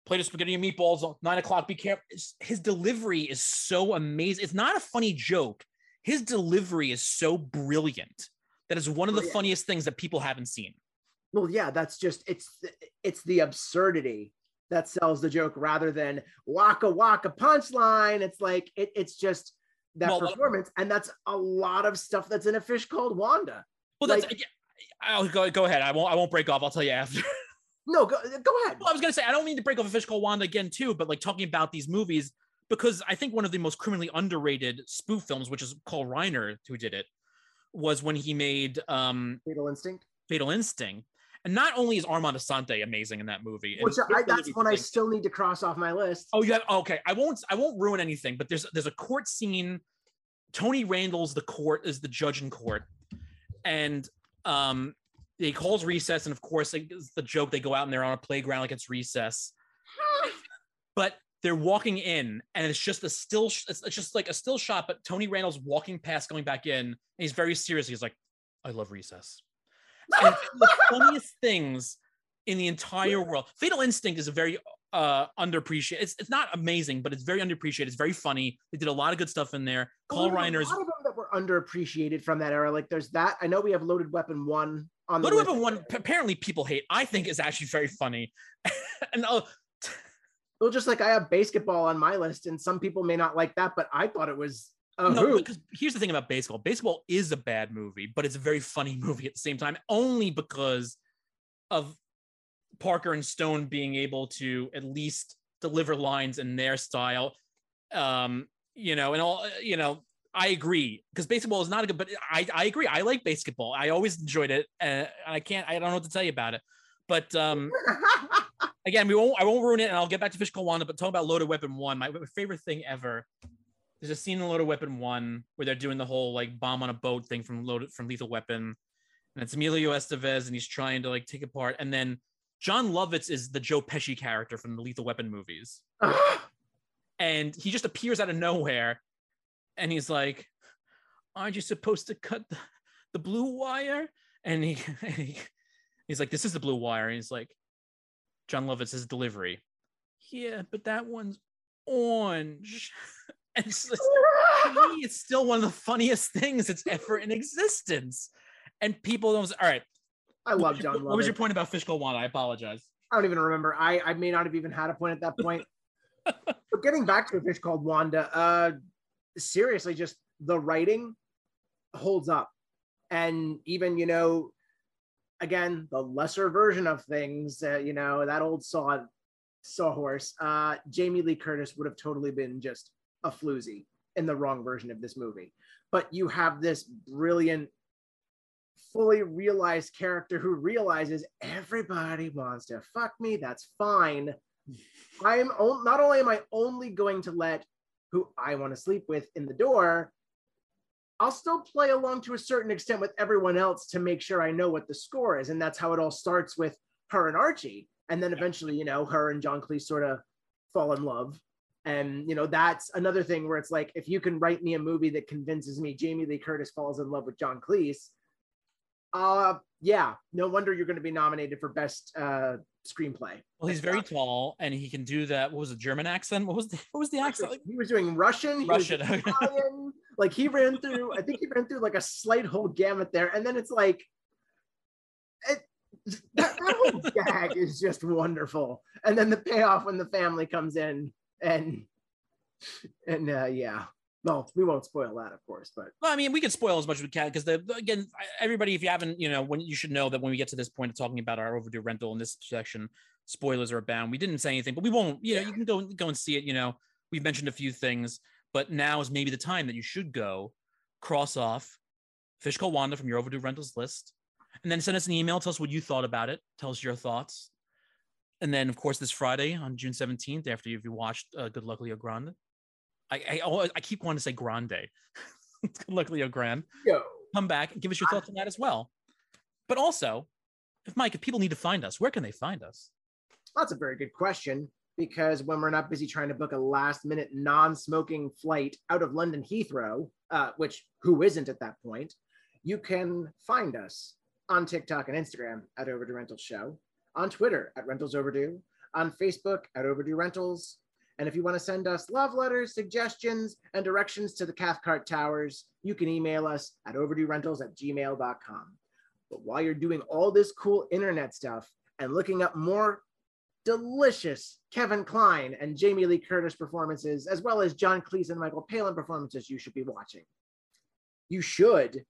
plate of spaghetti and meatballs uh, nine o'clock be careful his delivery is so amazing. It's not a funny joke. His delivery is so brilliant. That is one of the funniest things that people haven't seen. Well, yeah, that's just it's it's the absurdity that sells the joke rather than waka waka punchline. It's like it, it's just that Well, performance, and that's a lot of stuff that's in a fish called Wanda. well that's Like- yeah, i'll go, go ahead i won't i won't break off i'll tell you after No, go go ahead. Well, I was gonna say I don't mean to break off a fish called Wanda again too, but like talking about these movies because I think one of the most criminally underrated spoof films, which is Paul Reiner who did it, was when he made um, Fatal Instinct, Fatal Instinct. And not only is Armand Assante amazing in that movie, which I, that's one I still need to cross off my list. Oh, you have okay. I won't. I won't ruin anything. But there's there's a court scene. Tony Randall's the court is the judge in court, and um, he calls recess, and of course, it's the joke. They go out and they're on a playground like it's recess, but they're walking in, and it's just a still. it's just like a still shot. But Tony Randall's walking past, going back in, and he's very serious. He's like, "I love recess." And the funniest things in the entire world. Fatal Instinct is a very uh underappreciated. It's it's not amazing, but it's very underappreciated. It's very funny. They did a lot of good stuff in there. Well, Carl there Reiner's A lot of them that were underappreciated from that era. Like there's that. I know we have Loaded Weapon One on Loaded Weapon. One apparently people hate. I think is actually very funny. and oh, Well, just like I have basketball on my list, and some people may not like that, but I thought it was a no, because here's the thing about baseball. Baseball is a bad movie, but it's a very funny movie at the same time, only because of Parker and Stone being able to at least deliver lines in their style. Um, you know, and all you know, I agree because baseball is not a good, but I, I agree. I like basketball. I always enjoyed it, and I can't. I don't know what to tell you about it. But um, again, we won't. I won't ruin it, and I'll get back to Fish Wanda. But talking about Loaded Weapon One, my favorite thing ever. There's a scene in Loaded Weapon One where they're doing the whole like bomb on a boat thing from Loaded from Lethal Weapon, and it's Emilio Estevez, and he's trying to like take apart, and then Jon Lovitz is the Joe Pesci character from the Lethal Weapon movies, and he just appears out of nowhere, and he's like, "Aren't you supposed to cut the, the blue wire?" And he, and he he's like, "This is the blue wire," and he's like, "Jon Lovitz's delivery." Yeah, but that one's orange. It's, just- me, it's still one of the funniest things that's ever in existence. And people don't. All right, I love John What was your point about Fish Called Wanda? I apologize. I don't even remember. I I may not have even had a point at that point. but getting back to a fish called Wanda, uh, seriously, just the writing holds up, and even you know, again, the lesser version of things, uh, you know, that old saw sawhorse, uh, Jamie Lee Curtis would have totally been just a floozy in the wrong version of this movie. But you have this brilliant fully realized character who realizes everybody wants to fuck me. That's fine. I'm on, not only am I only going to let who I want to sleep with in the door, I'll still play along to a certain extent with everyone else to make sure I know what the score is. And that's how it all starts with her and Archie. And then eventually, you know, her and John Cleese sort of fall in love. And, you know, that's another thing where it's like, if you can write me a movie that convinces me Jamie Lee Curtis falls in love with John Cleese, uh, yeah, no wonder you're going to be nominated for best uh, screenplay. Well, he's very tall and he can do that. What was the German accent? What was the what was the accent? He was doing Russian, Russian. Italian. like he ran through, I think he ran through like a slight whole gamut there. And then it's like, it, that, that whole gag is just wonderful. And then the payoff when the family comes in and, and uh, yeah, well, we won't spoil that, of course, but Well, I mean, we can spoil as much as we can because the again, everybody, if you haven't, you know, when you should know that when we get to this point of talking about our overdue rental in this section, spoilers are abound. We didn't say anything, but we won't. You know, you can go go and see it. You know, we've mentioned a few things, but now is maybe the time that you should go cross off Fish Called Wanda from your overdue rentals list, and then send us an email. Tell us what you thought about it. Tell us your thoughts. And then, of course, this Friday on June 17th, after you've watched uh, Good Luck Leo Grande, I, I, always- I keep wanting to say Grande. Good Luck Leo Grande yo, come back and give us your thoughts on that as well. But also, if Mike, if people need to find us, where can they find us? That's a very good question because when we're not busy trying to book a last minute non smoking flight out of London Heathrow, uh, which who isn't at that point, you can find us on TikTok and Instagram at Overdue Rentals Show, on Twitter at Rentals Overdue, on Facebook at Overdue Rentals. And if you want to send us love letters, suggestions, and directions to the Cathcart Towers, you can email us at overduerentals at gmail.com. But while you're doing all this cool internet stuff and looking up more delicious Kevin Kline and Jamie Lee Curtis performances, as well as John Cleese and Michael Palin performances you should be watching. You should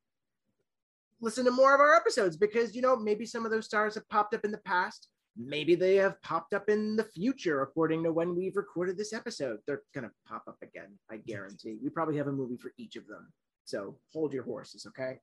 listen to more of our episodes because, you know, maybe some of those stars have popped up in the past. Maybe they have popped up in the future, according to when we've recorded this episode. They're going to pop up again, I guarantee. We probably have a movie for each of them. So hold your horses, okay?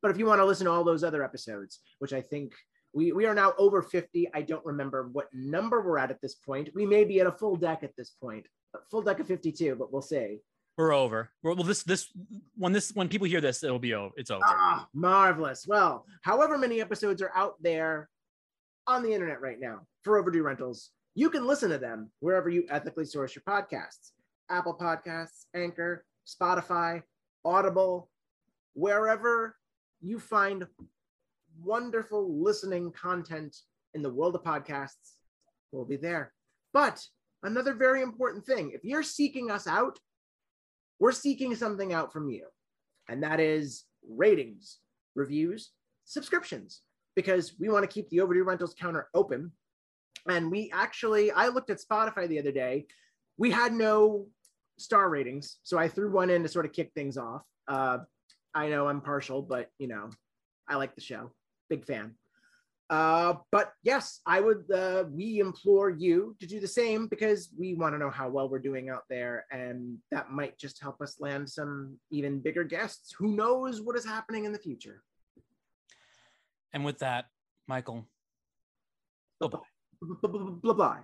But if you want to listen to all those other episodes, which I think we, we are now over 50. I don't remember what number we're at at this point. We may be at a full deck at this point, a full deck of 52, but we'll see. We're over. Well, well, this this when this when people hear this, it'll be over. It's over. Ah, marvelous. Well, however many episodes are out there on the internet right now for overdue rentals, you can listen to them wherever you ethically source your podcasts Apple Podcasts, Anchor, Spotify, Audible, wherever you find wonderful listening content in the world of podcasts, we'll be there. But another very important thing if you're seeking us out, we're seeking something out from you. and that is ratings, reviews, subscriptions, because we want to keep the overdue rentals counter open. And we actually, I looked at Spotify the other day. We had no star ratings, so I threw one in to sort of kick things off. Uh, I know I'm partial, but you know, I like the show. Big fan. Uh, but yes, I would. Uh, we implore you to do the same because we want to know how well we're doing out there, and that might just help us land some even bigger guests. Who knows what is happening in the future? And with that, Michael, blah bye bye.